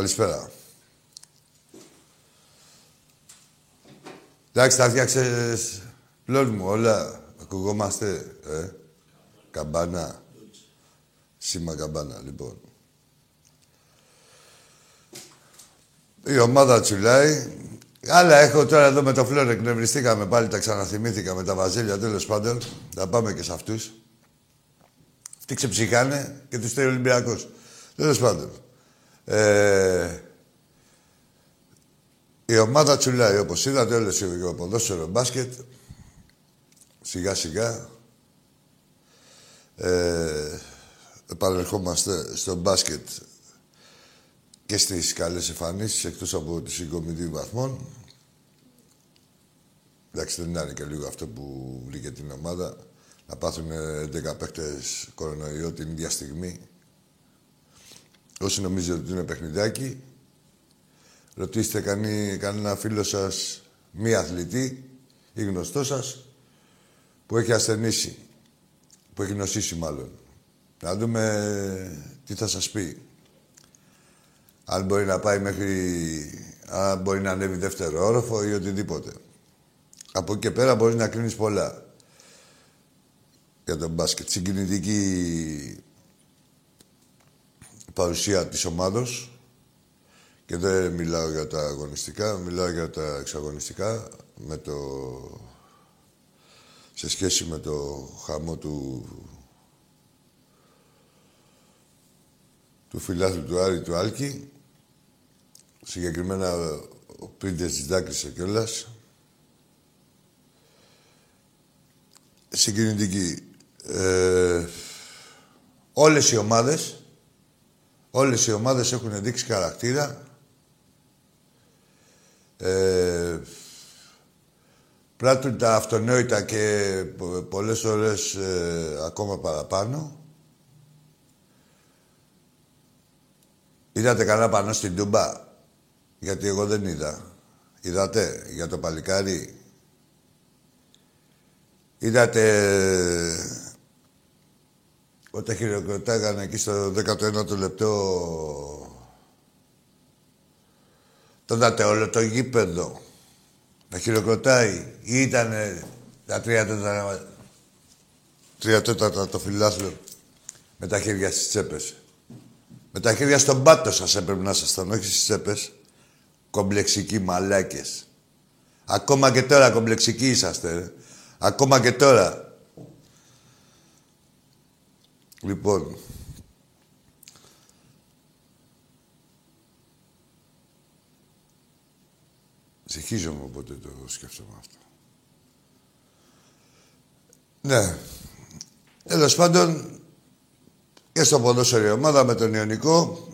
Καλησπέρα. Εντάξει, τα φτιάξες πλόν μου, όλα. Ακουγόμαστε, ε. Καμπάνα. Σήμα καμπάνα, λοιπόν. Η ομάδα τσουλάει. Άλλα έχω τώρα εδώ με το φλόρ, εκνευριστήκαμε πάλι, τα ξαναθυμήθηκα με τα βαζέλια, τέλος πάντων. Θα πάμε και σε αυτούς. Αυτοί ξεψυχάνε και τους θέλει ο Ολυμπιακός. Τέλος πάντων. Ε, η ομάδα τσουλάει, όπως είδατε, όλες οι ποδόσφαιρο μπάσκετ. Σιγά σιγά. Ε, επανερχόμαστε στο μπάσκετ και στις καλές εμφανίσεις, εκτός από τη συγκομιδή βαθμών. Εντάξει, δεν είναι και λίγο αυτό που βρήκε την ομάδα. Να πάθουν 10 παίκτες κορονοϊό την ίδια στιγμή. Όσοι νομίζετε ότι είναι παιχνιδάκι, ρωτήστε κανεί, κανένα φίλο σας μη αθλητή ή γνωστό σας που έχει ασθενήσει, που έχει νοσήσει μάλλον. Να δούμε τι θα σας πει. Αν μπορεί να πάει μέχρι... Αν μπορεί να ανέβει δεύτερο όροφο ή οτιδήποτε. Από εκεί και πέρα μπορείς να κρίνεις πολλά για τον μπάσκετ. Συγκινητική παρουσία της ομάδος και δεν μιλάω για τα αγωνιστικά, μιλάω για τα εξαγωνιστικά με το... σε σχέση με το χαμό του του φιλάθλου του Άρη του Άλκη. Συγκεκριμένα ο Πρίντες της δάκρυσε κιόλας. Συγκινητική. Ε, όλες οι ομάδες Όλες οι ομάδες έχουν δείξει χαρακτήρα. Ε, πράττουν τα αυτονόητα και πολλές ώρες ε, ακόμα παραπάνω. Είδατε καλά πάνω στην Τούμπα, γιατί εγώ δεν είδα. Είδατε για το παλικάρι; Είδατε όταν χειροκροτάγανε εκεί στο 19ο λεπτό το δάτε όλο το γήπεδο να χειροκροτάει ή ήταν τα τρία τέταρτα, τρία τέταρτα το φιλάθλο με τα χέρια στις τσέπες. Με τα χέρια στον πάτο σας έπρεπε να ήσασταν, όχι στις τσέπες. Κομπλεξικοί μαλάκες. Ακόμα και τώρα κομπλεξικοί είσαστε, Ακόμα και τώρα. Λοιπόν, Ζυχίζομαι οπότε το σκέφτομαι αυτό. Ναι. Τέλος πάντων, και στο ποδόσφαιρο ομάδα με τον Ιωνικό,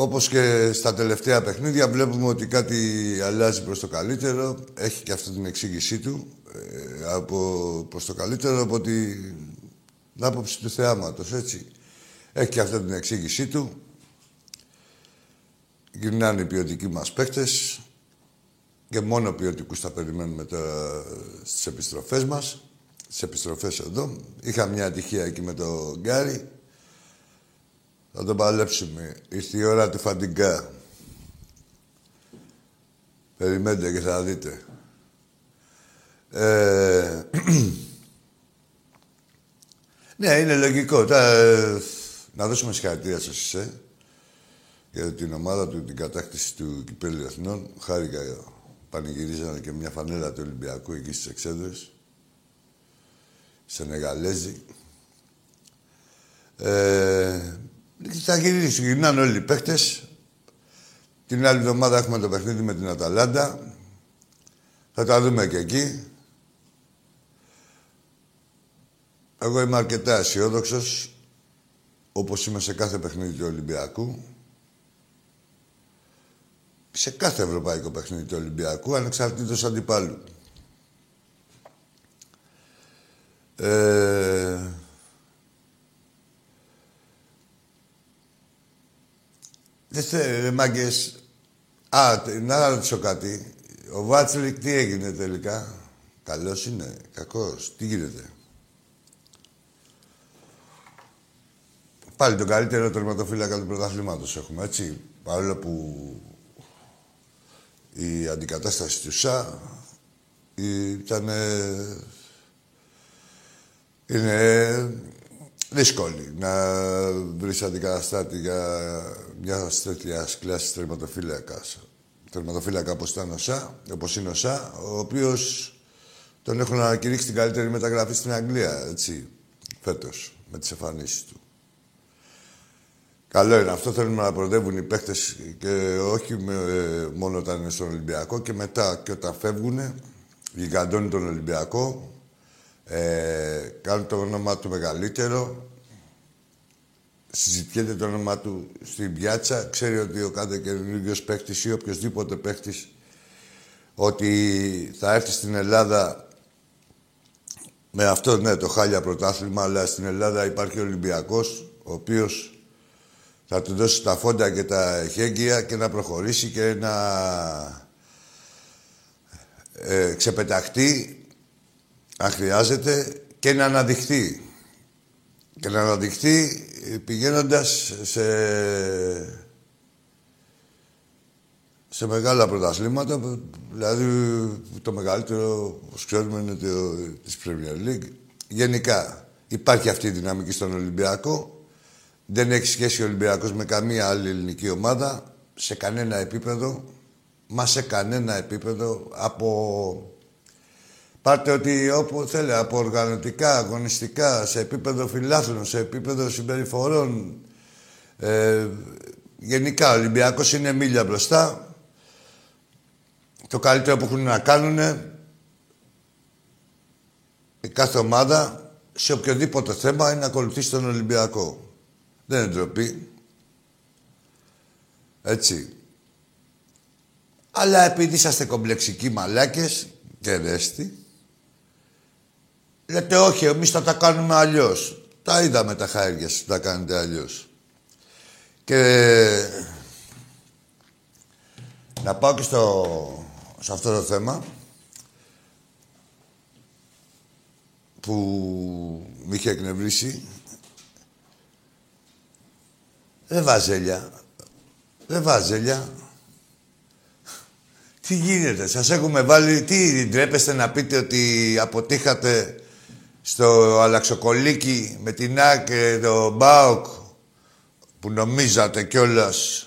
όπως και στα τελευταία παιχνίδια βλέπουμε ότι κάτι αλλάζει προς το καλύτερο. Έχει και αυτή την εξήγησή του ε, από, προς το καλύτερο από την άποψη του θεάματος, έτσι. Έχει και αυτή την εξήγησή του. Γυρνάνε οι ποιοτικοί μας παίχτες και μόνο ποιοτικούς θα περιμένουμε τώρα στις επιστροφές μας. Στις επιστροφές εδώ. Είχα μια ατυχία εκεί με το Γκάρι. Θα τον παλέψουμε. Ήρθε η ώρα του Φαντιγκά. Περιμένετε και θα δείτε. Ε... ναι, είναι λογικό. Τα, ε, να δώσουμε συγχαρητήρια σε εσέ για την ομάδα του, την κατάκτηση του Κυπέλλου Εθνών. Χάρηκα, πανηγυρίζανε και μια φανέλα του Ολυμπιακού εκεί στις εξέδρες. Σενεγαλέζη. Ε, θα γυρίσει, γυρνάνε όλοι οι παίχτες. Την άλλη εβδομάδα έχουμε το παιχνίδι με την Αταλάντα. Θα τα δούμε και εκεί. Εγώ είμαι αρκετά αισιόδοξος, όπως είμαι σε κάθε παιχνίδι του Ολυμπιακού. Σε κάθε ευρωπαϊκό παιχνίδι του Ολυμπιακού, ανεξαρτήτως αντιπάλου. Ε, Δεν θέλω, μάγκες. Α, να ρωτήσω κάτι. Ο Βάτσλικ τι έγινε τελικά; Καλός είναι, κακός. Τι γίνεται; Πάλι τον καλύτερο τερματοφύλακα του πρωταθλήματος έχουμε, έτσι. Παρόλο που η αντικατάσταση του ΣΑ ήταν... Είναι δύσκολη να βρεις αντικαταστάτη για μια τέτοια κλάση τερματοφύλακας. Τερματοφύλακα όπως ήταν ο ΣΑ, όπως είναι ο ΣΑ, ο οποίος τον έχουν ανακηρύξει την καλύτερη μεταγραφή στην Αγγλία, έτσι, φέτος, με τις εμφανίσεις του. Καλό είναι αυτό. Θέλουμε να προοδεύουν οι παίχτε και όχι με, ε, μόνο όταν είναι στον Ολυμπιακό και μετά και όταν φεύγουν, γιγαντώνει τον Ολυμπιακό, ε, κάνει το όνομα του μεγαλύτερο, συζητιέται το όνομα του στην πιάτσα, ξέρει ότι ο κάθε καινούργιος παίχτης ή οποιοδήποτε παίχτης ότι θα έρθει στην Ελλάδα με αυτό, ναι, το χάλια πρωτάθλημα, αλλά στην Ελλάδα υπάρχει ο Ολυμπιακός, ο οποίος θα του δώσει τα φόντα και τα εχέγγυα και να προχωρήσει και να ε, ξεπεταχτεί, αν χρειάζεται, και να αναδειχθεί. Και να αναδειχθεί πηγαίνοντας σε, σε μεγάλα πρωταθλήματα, δηλαδή το μεγαλύτερο, όπως ξέρουμε, είναι το, της Premier League. Γενικά, υπάρχει αυτή η δυναμική στον Ολυμπιακό. Δεν έχει σχέση ο Ολυμπιακός με καμία άλλη ελληνική ομάδα, σε κανένα επίπεδο, μα σε κανένα επίπεδο, από Πάρτε ότι όπου θέλει, από οργανωτικά, αγωνιστικά, σε επίπεδο φιλάθλων, σε επίπεδο συμπεριφορών. Ε, γενικά, ο Ολυμπιακός είναι μίλια μπροστά. Το καλύτερο που έχουν να κάνουν η κάθε ομάδα σε οποιοδήποτε θέμα είναι να ακολουθήσει τον Ολυμπιακό. Δεν είναι ντροπή. Έτσι. Αλλά επειδή είσαστε κομπλεξικοί μαλάκες και ρέστι, Λέτε όχι, εμείς θα τα κάνουμε αλλιώς. Τα είδαμε τα χάρια σας, τα κάνετε αλλιώς. Και να πάω και στο, σε αυτό το θέμα που με είχε εκνευρίσει. Δεν βάζελια. Δεν βάζελια. Τι γίνεται, σας έχουμε βάλει... Τι ντρέπεστε να πείτε ότι αποτύχατε στο Αλαξοκολίκι με την ΑΚ και το ΜΠΑΟΚ που νομίζατε κιόλας.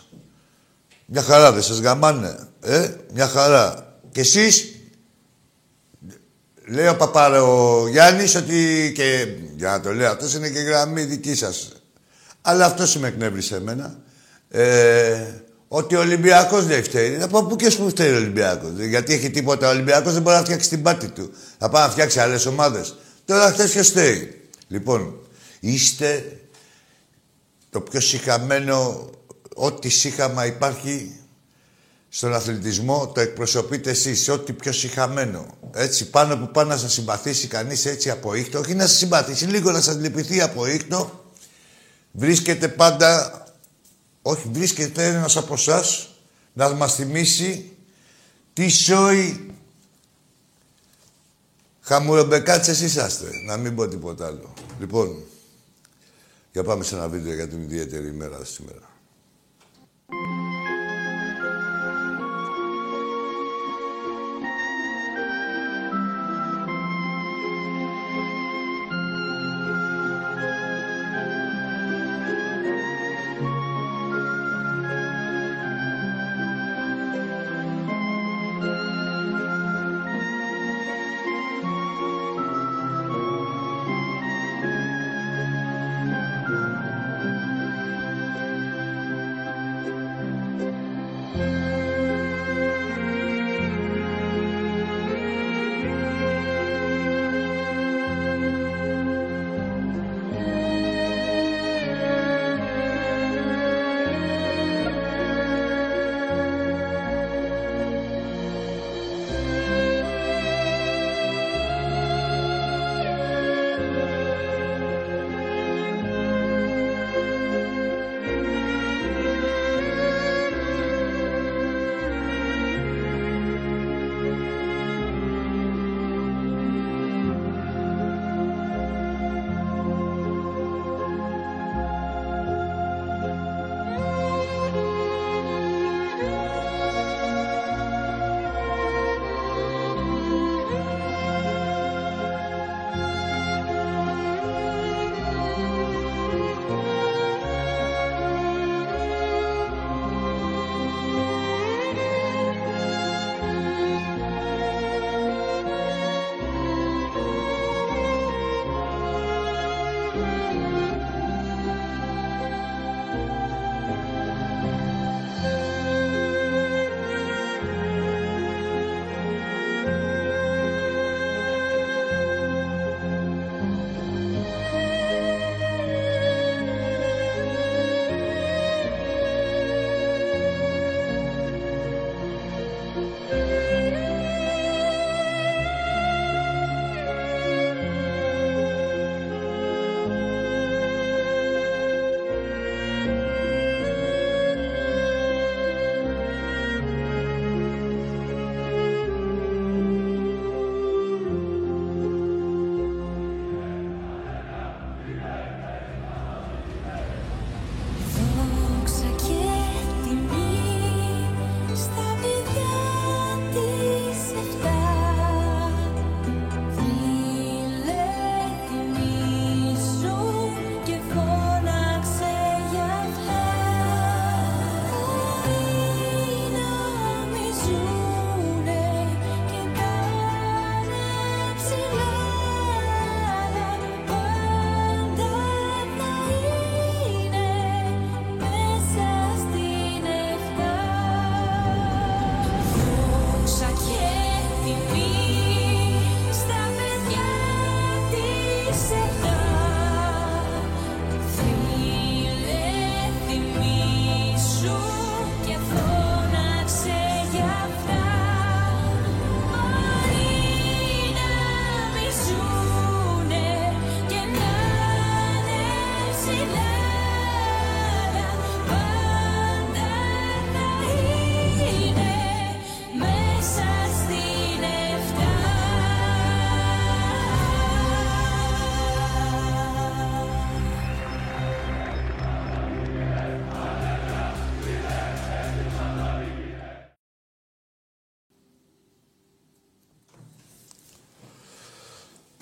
Μια χαρά δεν σας γαμάνε. Ε, μια χαρά. Και εσείς, λέει ο Παπαρο Γιάννης ότι και για να το λέω αυτός είναι και γραμμή δική σας. Αλλά αυτός με εκνεύρισε εμένα. Ε, ότι ο Ολυμπιακός δεν φταίει. Από πού και σου φταίει ο Ολυμπιακός. Γιατί έχει τίποτα. Ο Ολυμπιακός δεν μπορεί να φτιάξει την πάτη του. Θα πάει να φτιάξει άλλες ομάδες. Τώρα χθε και στέει. Λοιπόν, είστε το πιο συχαμένο ό,τι σύχαμα υπάρχει στον αθλητισμό το εκπροσωπείτε εσείς, ό,τι πιο συχαμένο. Έτσι, πάνω που πάνω να σας συμπαθήσει κανείς έτσι από ίχνο, όχι να σας συμπαθήσει, λίγο να σας λυπηθεί από ίχνο, βρίσκεται πάντα, όχι βρίσκεται ένας από εσάς να μας θυμίσει τι σόι χαμουρομπεκάτσες είσαστε. Να μην πω τίποτα άλλο. Λοιπόν, για πάμε σε ένα βίντεο για την ιδιαίτερη ημέρα σήμερα.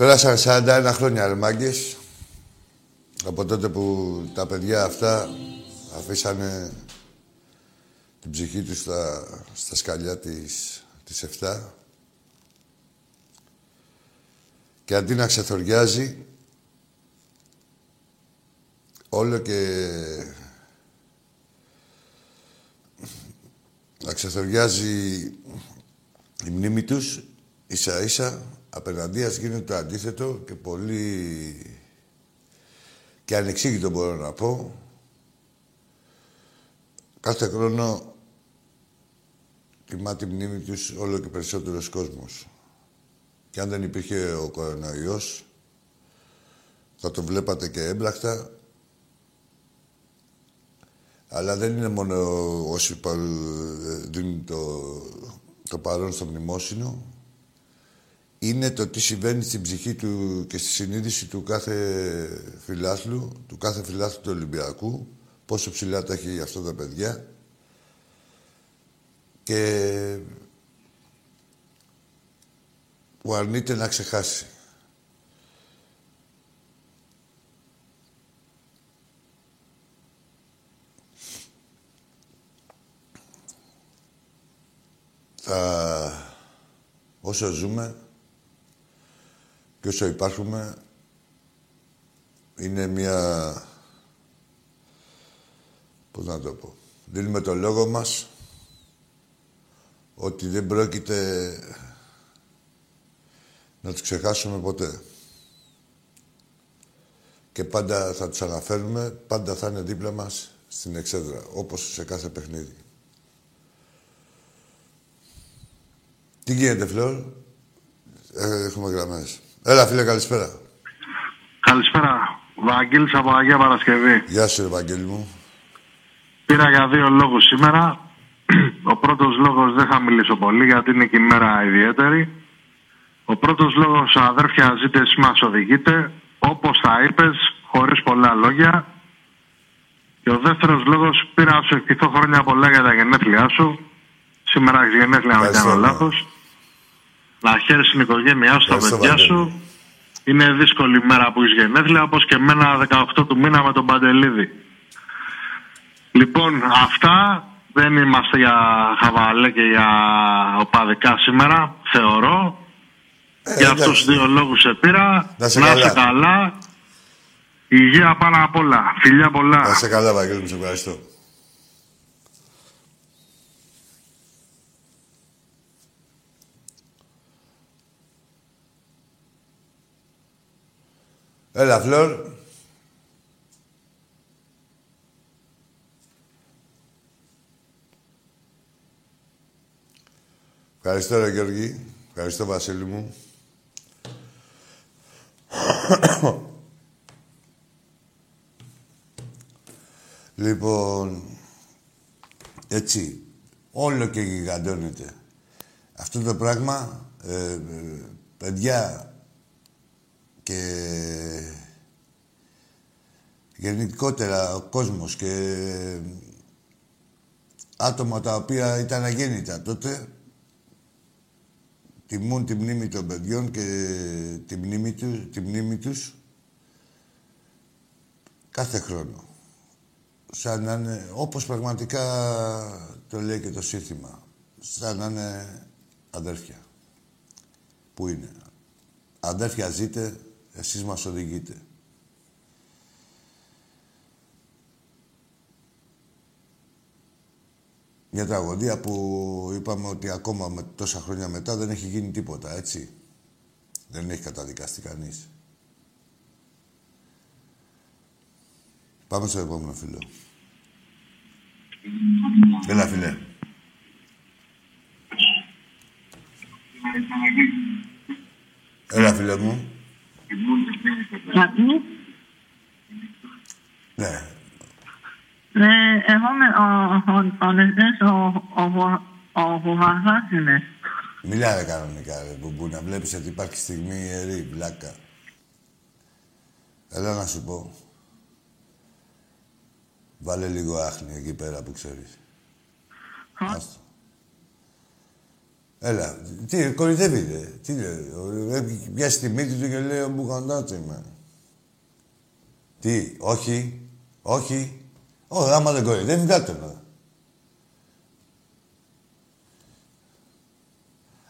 Πέρασαν 41 χρόνια, ρε μάγκες. Από τότε που τα παιδιά αυτά αφήσανε την ψυχή τους στα, στα σκαλιά της, της 7. Και αντί να ξεθοριάζει, όλο και να ξεθοριάζει η μνήμη τους, ίσα ίσα απέναντίας γίνεται το αντίθετο και πολύ και ανεξήγητο μπορώ να πω κάθε χρόνο τιμά τη μνήμη τους όλο και περισσότερος κόσμος. Και αν δεν υπήρχε ο κορονοϊός, θα το βλέπατε και έμπρακτα. Αλλά δεν είναι μόνο όσοι δίνουν το, το παρόν στο μνημόσυνο. Είναι το τι συμβαίνει στην ψυχή του και στη συνείδηση του κάθε φιλάθλου, του κάθε φιλάθλου του Ολυμπιακού, πόσο ψηλά τα έχει αυτά τα παιδιά και που αρνείται να ξεχάσει. Θα... Όσο ζούμε και όσο υπάρχουμε είναι μια... Πώς να το πω. Δίνουμε το λόγο μας ότι δεν πρόκειται να τους ξεχάσουμε ποτέ. Και πάντα θα τους αναφέρουμε, πάντα θα είναι δίπλα μας στην εξέδρα, όπως σε κάθε παιχνίδι. Τι γίνεται, Φλόρ; Ε, έχουμε γραμμές. Έλα, φίλε, καλησπέρα. Καλησπέρα. Βαγγέλης από Αγία Παρασκευή. Γεια σου, Βαγγέλη μου. Πήρα για δύο λόγους σήμερα. Ο πρώτος λόγος δεν θα μιλήσω πολύ γιατί είναι και η μέρα ιδιαίτερη. Ο πρώτος λόγος, αδέρφια, ζείτε εσύ μας οδηγείτε, όπως θα είπες, χωρίς πολλά λόγια. Και ο δεύτερος λόγος, πήρα να σου ευχηθώ χρόνια πολλά για τα γενέθλιά σου. Σήμερα έχεις γενέθλια, αν δεν κάνω λάθος. Να χαίρεσαι την οικογένειά σου, τα παιδιά σου. Είναι δύσκολη μέρα που έχει γενέθλια, όπως και εμένα 18 του μήνα με τον Παντελίδη. Λοιπόν, αυτά δεν είμαστε για χαβαλέ και για οπαδικά σήμερα, θεωρώ. Ε, για αυτούς τους δύο λόγους σε πήρα. Να σε καλά. καλά. Υγεία πάνω απ' όλα. Φιλιά πολλά. Να σε καλά, Βαγγέλη, μου σε ευχαριστώ. Έλα, Φλόρ. Ευχαριστώ, ρε Γιώργη. Ευχαριστώ, Βασίλη μου. λοιπόν, έτσι, όλο και γιγαντώνεται. Αυτό το πράγμα, ε, ε, παιδιά και γενικότερα ο κόσμος και άτομα τα οποία ήταν αγέννητα τότε τιμούν τη μνήμη των παιδιών και τη μνήμη, τους, τη μνήμη τους κάθε χρόνο. Σαν να είναι, όπως πραγματικά το λέει και το σύνθημα, σαν να είναι αδέρφια. Πού είναι. Αδέρφια ζείτε, εσείς μας οδηγείτε. Μια τραγωδία που είπαμε ότι ακόμα με τόσα χρόνια μετά δεν έχει γίνει τίποτα, έτσι. Δεν έχει καταδικαστεί κανείς. Πάμε στο επόμενο φίλο. Έλα, φίλε. Έλα, φίλε μου. Ναι, ναι, εγώ με ο Βουχαχάς είναι. Μιλά ρε κανονικά ρε μπουμπού, να βλέπεις ότι υπάρχει στιγμή ιερή, βλάκα. Έλα να σου πω. Βάλε λίγο άχνη εκεί πέρα που ξέρεις. Άστο. Έλα, τι, κορυδεύει, ρε. Τι λέει, πιάσει τη μύτη του και λέει ο Μπουχαντάτσι είμαι. Τι, όχι, όχι, όχι, άμα δεν κορυδεύει, βγάλτε με.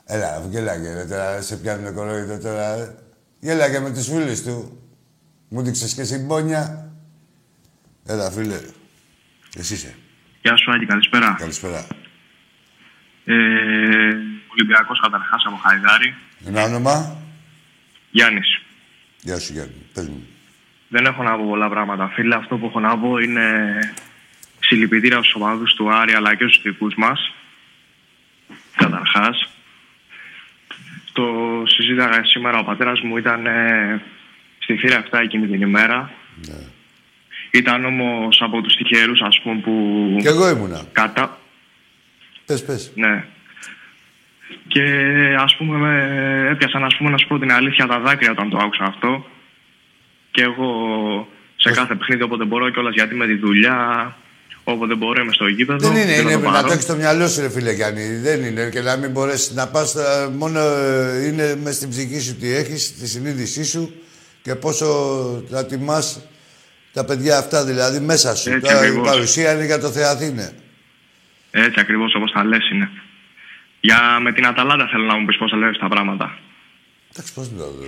Έλα, γέλαγε ρε, τώρα σε πιάνουν κοροϊδό τώρα. Γέλαγε με τους φίλους του. Μου δείξες και συμπόνια. Έλα, φίλε. Εσύ είσαι. Γεια σου, Άγγι, καλησπέρα. Καλησπέρα. Ε, Ολυμπιακός καταρχάς από Χαϊδάρη. Ένα όνομα; Γιάννης. Γεια σου, Γιάννη. Πες μου. Δεν έχω να πω πολλά πράγματα. Φίλε, αυτό που έχω να πω είναι συλληπιτήρια στους οπαδούς του Άρη αλλά και στους δικούς μας. Καταρχάς. Το συζήταγα σήμερα, ο πατέρας μου ήταν ε, στη θύρα 7 εκείνη την ημέρα. Ναι. Ήταν όμως από τους τυχερούς ας πούμε που... Κι εγώ ήμουνα. Κατά... Πες, πες. Ναι. Και ας πούμε με έπιασαν ας πούμε να σου πω την αλήθεια τα δάκρυα όταν το άκουσα αυτό. Και εγώ σε κάθε παιχνίδι όποτε μπορώ κιόλας γιατί με τη δουλειά όποτε μπορώ είμαι στο γήπεδο. Δεν είναι, δίνω είναι το να παρόν. το έχεις στο μυαλό σου, ρε φίλε Γιάννη. Δεν είναι και να μην μπορέσεις να πας. Μόνο ε, είναι μες στην ψυχή σου τι έχεις, τη συνείδησή σου και πόσο τα τιμάς τα παιδιά αυτά δηλαδή μέσα σου. Έτσι Τώρα η ακριβώς. παρουσία είναι για το Θεαθήνε. Έτσι ακριβώς όπως τα λες είναι. Για με την Αταλάντα θέλω να μου πεις πώς θα λέω τα πράγματα. Εντάξει, πώς να το δω.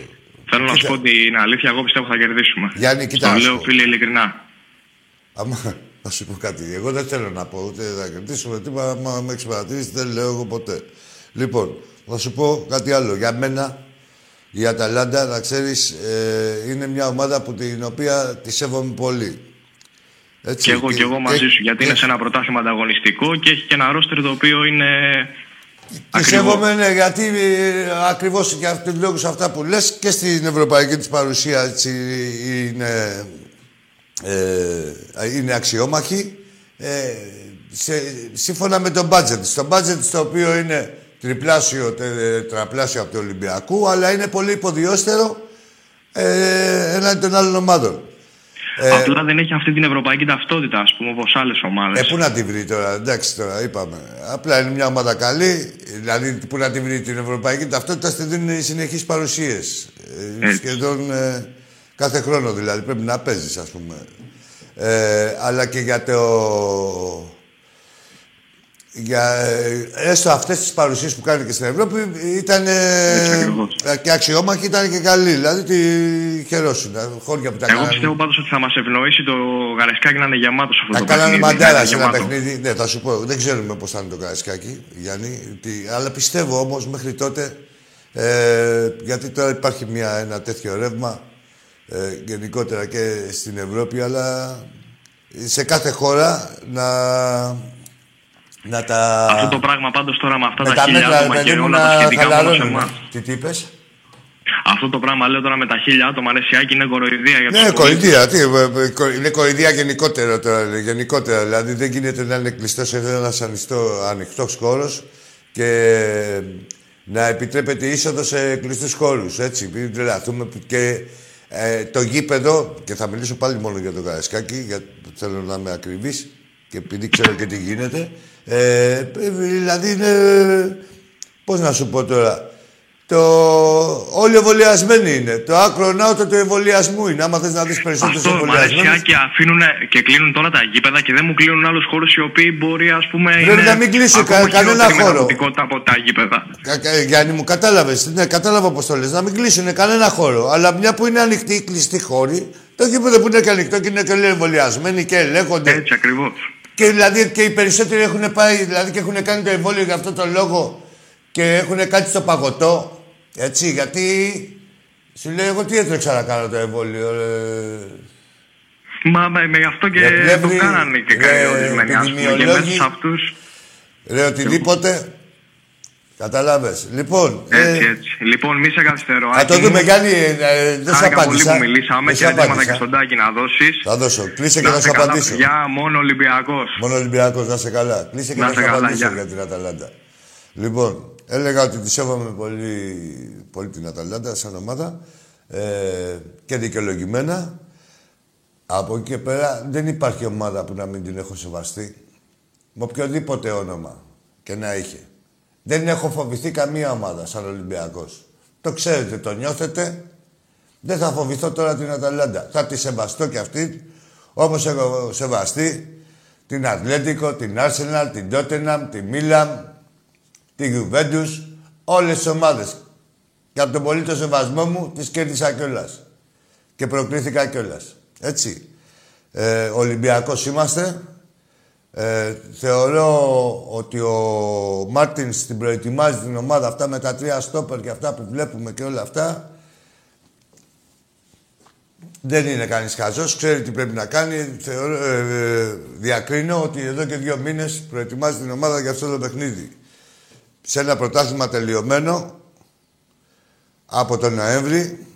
Θέλω να σου Κοίτα. πω την αλήθεια, εγώ πιστεύω θα κερδίσουμε. Γιάννη, κοίτα, Το να σου λέω πω. φίλε ειλικρινά. Άμα, να σου πω κάτι. Εγώ δεν θέλω να πω ούτε θα κερδίσουμε τίποτα. Άμα με έχει παρατηρήσει, δεν λέω εγώ ποτέ. Λοιπόν, θα σου πω κάτι άλλο. Για μένα, η Αταλάντα, να ξέρεις, είναι μια ομάδα που την οποία τη σέβομαι πολύ. Έτσι, Και εγώ και εγώ μαζί σου, γιατί είναι σε ένα πρωτάθλημα ανταγωνιστικό και έχει και ένα ρόστερ το οποίο είναι Τη ακριβό. σέβομαι, ναι, γιατί ε, ακριβώς για αυτούς τους λόγους αυτά που λες και στην ευρωπαϊκή της παρουσία έτσι, είναι, ε, είναι αξιόμαχη. Ε, σε, σύμφωνα με τον budget της. Το budget της το οποίο είναι τριπλάσιο, τε, τραπλάσιο από το Ολυμπιακού, αλλά είναι πολύ υποδιώστερο ε, έναντι των άλλων ομάδων. Απλά δεν έχει αυτή την ευρωπαϊκή ταυτότητα, ας πούμε, όπως άλλες ομάδες. Ε, πού να τη βρει τώρα, εντάξει τώρα, είπαμε. Απλά είναι μια ομάδα καλή, δηλαδή πού να τη βρει την ευρωπαϊκή ταυτότητα, στη δίνουν οι συνεχείς παρουσίες. Ε, Έτσι. σχεδόν ε, κάθε χρόνο δηλαδή, πρέπει να παίζεις ας πούμε. Ε, αλλά και για το... Για, ε, έστω αυτές τις παρουσίες που κάνει και στην Ευρώπη ήταν Έτσι ακριβώς. ε, και αξιόμαχη, ήταν και καλή. Δηλαδή τη χαιρόσουν, τα χώρια που τα Εγώ κάνανε. πιστεύω πάντως ότι θα μας ευνοήσει το γαρεσκάκι να είναι γεμάτος αυτό Τα το κάνανε παιχνίδι. μαντέρα να σε είναι ένα γεμάτο. παιχνίδι. Ναι, θα σου πω. Δεν ξέρουμε πώς θα είναι το Καραϊσκάκι, Γιάννη. Τι, αλλά πιστεύω όμως μέχρι τότε. Ε, γιατί τώρα υπάρχει μια, ένα τέτοιο ρεύμα ε, γενικότερα και στην Ευρώπη, αλλά σε κάθε χώρα να, να τα. Αυτό το πράγμα πάντως τώρα με αυτά με τα τα χίλια μέτρα, άτομα παιδί και μου, όλα τα να σχετικά μόνο σε χαλαρώνουν. εμάς. Τι, τι είπες; Αυτό το πράγμα λέω τώρα με τα χίλια άτομα Ρεσιάκη είναι κοροϊδία για Ναι, τους κοροϊδία. Τι, ε, ε, κο- είναι κοροϊδία γενικότερα τώρα. Γενικότερα. Δηλαδή δεν γίνεται να είναι κλειστός ένας ανοιχτό χώρος και να επιτρέπεται είσοδος σε κλειστούς χώρους. Έτσι, μην τρελαθούμε. Και ε, το γήπεδο, και θα μιλήσω πάλι μόνο για το Καρασκάκι, γιατί θέλω να είμαι ακριβής και επειδή ξέρω και τι γίνεται. Ε, δηλαδή είναι. Πώς να σου πω τώρα. Το... Όλοι εμβολιασμένοι είναι. Το άκρο ναότο του εμβολιασμού είναι. Άμα θες να δεις περισσότερους Αυτό μου αρέσει εμβολιασμένους... και αφήνουν και κλείνουν τώρα τα γήπεδα και δεν μου κλείνουν άλλους χώρους οι οποίοι μπορεί ας πούμε. Πρέπει είναι να μην κλείσει ακόμα κα- κανένα χειρότερη χώρο. μεταδοτικότητα από τα γήπεδα. Κα- κα- Γιάννη μου, κατάλαβες. Ναι, κατάλαβα πώς το λες. Να μην κλείσουν κανένα χώρο. Αλλά μια που είναι ανοιχτή ή κλειστή χώρη, το γήπεδο που είναι και ανοιχτό και είναι και όλοι εμβολιασμένοι και ελέγχονται. Έτσι ακριβώς. Και δηλαδή και οι περισσότεροι έχουν πάει δηλαδή και έχουν κάνει το εμβόλιο για αυτό το λόγο και έχουν κάτι στο παγωτό. Έτσι, γιατί σου λέει εγώ τι έτρεξα να κάνω το εμβόλιο. ε. Μα με, με γι' αυτό και Ρε, πλεύρη, το κάνανε και ρε, κάποιοι ορισμένοι ας πούμε. Και μέσα επιδημιολόγοι. σε αυτούς. Ρε, οτιδήποτε. Κατάλαβες. Λοιπόν, ε, Έτσι, έτσι. Λοιπόν, μη σε καθυστερώ. θα το Άκη μου. δούμε, Γιάννη. ε, δεν σου Χάρηκα πολύ απάντησα. που μιλήσαμε Δεν και σου ρετήματα και απάντησα. στον Τάκη να δώσεις. Θα δώσω. Κλείσε και θα σου απαντήσω. Για μόνο Ολυμπιακός. Μόνο Ολυμπιακός, να είσαι καλά. Κλείσε και Να θα είσαι σου καλά, απαντήσω γεια. για την Αταλάντα. Λοιπόν, έλεγα ότι τη σέβομαι πολύ, πολύ την Αταλάντα σαν ομάδα ε, και δικαιολογημένα. Από εκεί και πέρα δεν υπάρχει ομάδα που να μην την έχω σεβαστεί. Με οποιοδήποτε όνομα και να είχε. Δεν έχω φοβηθεί καμία ομάδα σαν Ολυμπιακός. Το ξέρετε, το νιώθετε. Δεν θα φοβηθώ τώρα την Αταλάντα. Θα τη σεβαστώ κι αυτή, όπως έχω σεβαστεί την Ατλέτικο, την Arsenal, την Tottenham, τη Μίλαν, τη Juventus, όλες τις ομάδες. Και από τον πολύ το σεβασμό μου τις κέρδισα κιόλας. Και προκλήθηκα κιόλας. Έτσι. Ε, Ολυμπιακός είμαστε. Ε, θεωρώ ότι ο Μάρτινς την προετοιμάζει την ομάδα αυτά με τα τρία στόπερ και αυτά που βλέπουμε και όλα αυτά. Δεν είναι κανείς χαζός, ξέρει τι πρέπει να κάνει. Θεωρώ, ε, ε, διακρίνω ότι εδώ και δύο μήνες προετοιμάζει την ομάδα για αυτό το παιχνίδι. Σε ένα πρωτάθλημα τελειωμένο από τον Νοέμβρη.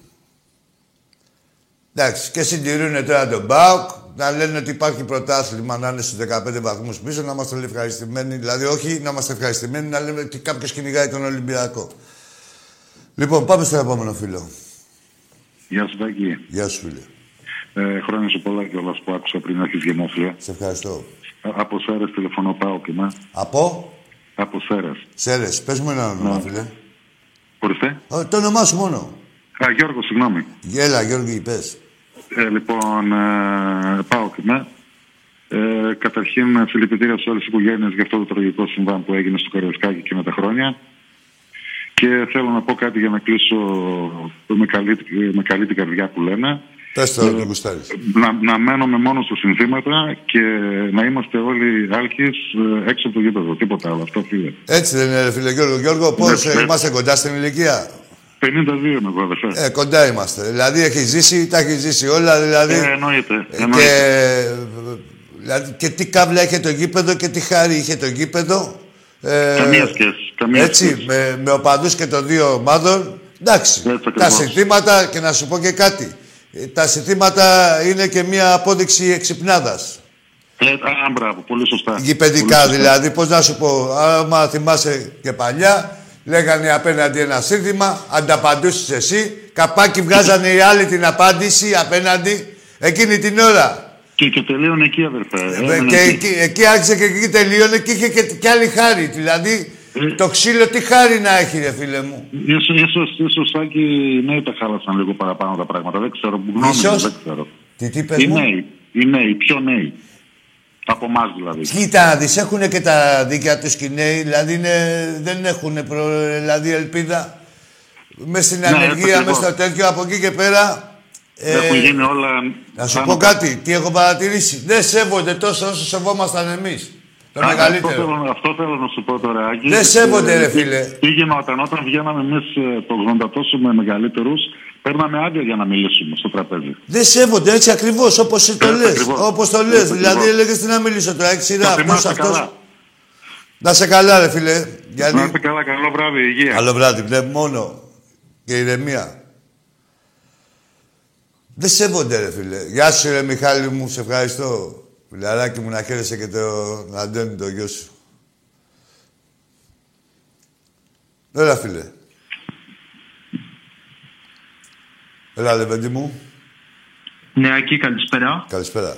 Εντάξει, και συντηρούν τώρα τον Μπάουκ, να λένε ότι υπάρχει πρωτάθλημα να είναι στους 15 βαθμούς πίσω, να είμαστε όλοι ευχαριστημένοι. Δηλαδή, όχι να είμαστε ευχαριστημένοι, να λέμε ότι κάποιος κυνηγάει τον Ολυμπιακό. Λοιπόν, πάμε στο επόμενο φίλο. Γεια σου, Τάκη. Γεια σου, φίλε. Ε, χρόνια σου πολλά και όλας που άκουσα πριν να έχεις γενέθλια. Σε ευχαριστώ. Ε, Από Σέρες τηλεφωνώ πάω και με. Από; Από Σέρες. Σέρες, πες μου ένα όνομα, Ναι. φίλε. Ορίστε. Ω, το όνομά σου μόνο. Α, Γιώργος, συγγνώμη. Γέλα, Γιώργη, πες. Ε, λοιπόν, ε, πάω και με. Ε, καταρχήν, συλληπιτήρια σε όλες τις οικογένειες για αυτό το τραγικό συμβάν που έγινε στο Καραϊσκάκι και με τα χρόνια. Και θέλω να πω κάτι για να κλείσω με καλή, με καλή την καρδιά που λένε. Πες το, δεν γουστάρεις. Να, να μένουμε μόνο στα συνθήματα και να είμαστε όλοι άλκης ε, έξω από το γήπεδο. Τίποτα άλλο. Αυτό φίλε. Έτσι δεν είναι, ρε φίλε Γιώργο. Γιώργο, πώς Ναι, ε, ναι. είμαστε κοντά στην ηλικία; 52 είμαι εγώ, αδερφέ. Ε, κοντά είμαστε. Δηλαδή έχει ζήσει, τα έχει ζήσει όλα. Δηλαδή, Ε, εννοείται. Ε, εννοείται. και, δηλαδή, και τι κάβλα είχε το γήπεδο και τι χάρη είχε το γήπεδο. Ε, Καμία σχέση. Καμία έτσι, σχέση. με, με οπαδούς και των δύο ομάδων. Εντάξει, Έτσι τα ακριβώς. συνθήματα, και να σου πω και κάτι, ε, τα συνθήματα είναι και μια απόδειξη εξυπνάδας. Ε, α, μπράβο, πολύ σωστά. Γηπαιδικά Πολύ σωστά. δηλαδή, πώς να σου πω, άμα θυμάσαι και παλιά, λέγανε απέναντι ένα σύνθημα, ανταπαντούσες εσύ, καπάκι βγάζανε οι άλλοι την απάντηση απέναντι, εκείνη την ώρα. Και, και τελείωνε εκεί, αδερφέ. Ε, Έμενε και εκεί. εκεί, εκεί άρχισε και εκεί τελείωνε και είχε και, και άλλη χάρη. Δηλαδή, Ε. το ξύλο τι χάρη να έχει, ρε φίλε μου. Ίσως, ίσως, ίσως, Άκη, οι νέοι τα χάλασαν λίγο παραπάνω τα πράγματα. Δεν ξέρω. Γνώμη μου, Ίσως. δεν ξέρω. Τι, τι πες Οι μου; νέοι, οι νέοι, πιο νέοι. Από εμάς δηλαδή. Κοίτα, να δεις, έχουν και τα δίκαια τους και οι νέοι, δηλαδή είναι, δεν έχουν προ, δηλαδή ελπίδα. Μες στην Ναι, ανεργία, ακριβώς. μες στο τέτοιο, από εκεί και πέρα... ε, Έχουν γίνει όλα. Να σου πάνω πω κάτω. κάτι, τι έχω παρατηρήσει. Δεν σέβονται τόσο όσο σεβόμασταν εμείς. Το Α, Αυτό μεγαλύτερο. θέλω, αυτό θέλω να σου πω τώρα, Άκη. Δεν σέβονται, Ε, ρε τι- φίλε. Τι γινόταν όταν βγαίναμε εμείς το 80 τόσο με μεγαλύτερους, παίρναμε άδεια για να μιλήσουμε στο τραπέζι. Δεν σέβονται έτσι ακριβώς όπως το Έτσι λε. ακριβώς. Όπως το λες. Έτσι Δηλαδή ακριβώς. έλεγες τι να μιλήσω τώρα. Έχει σειρά Το αυτό θυμάστε αυτό. καλά. Να σε καλά, ρε φίλε. Να Γιατί. είστε καλά, καλό βράδυ, υγεία. Καλό βράδυ, βλέπω μόνο. Και ηρεμία. Δεν σέβονται, ρε φίλε. Γεια σου, ρε Μιχάλη μου, σε ευχαριστώ. Φιλαράκι μου, να χαίρεσαι και τον Αντώνη, το γιο σου. Έλα, φίλε. Έλα, λεβέντη μου. Ναι, εκεί καλησπέρα. Καλησπέρα.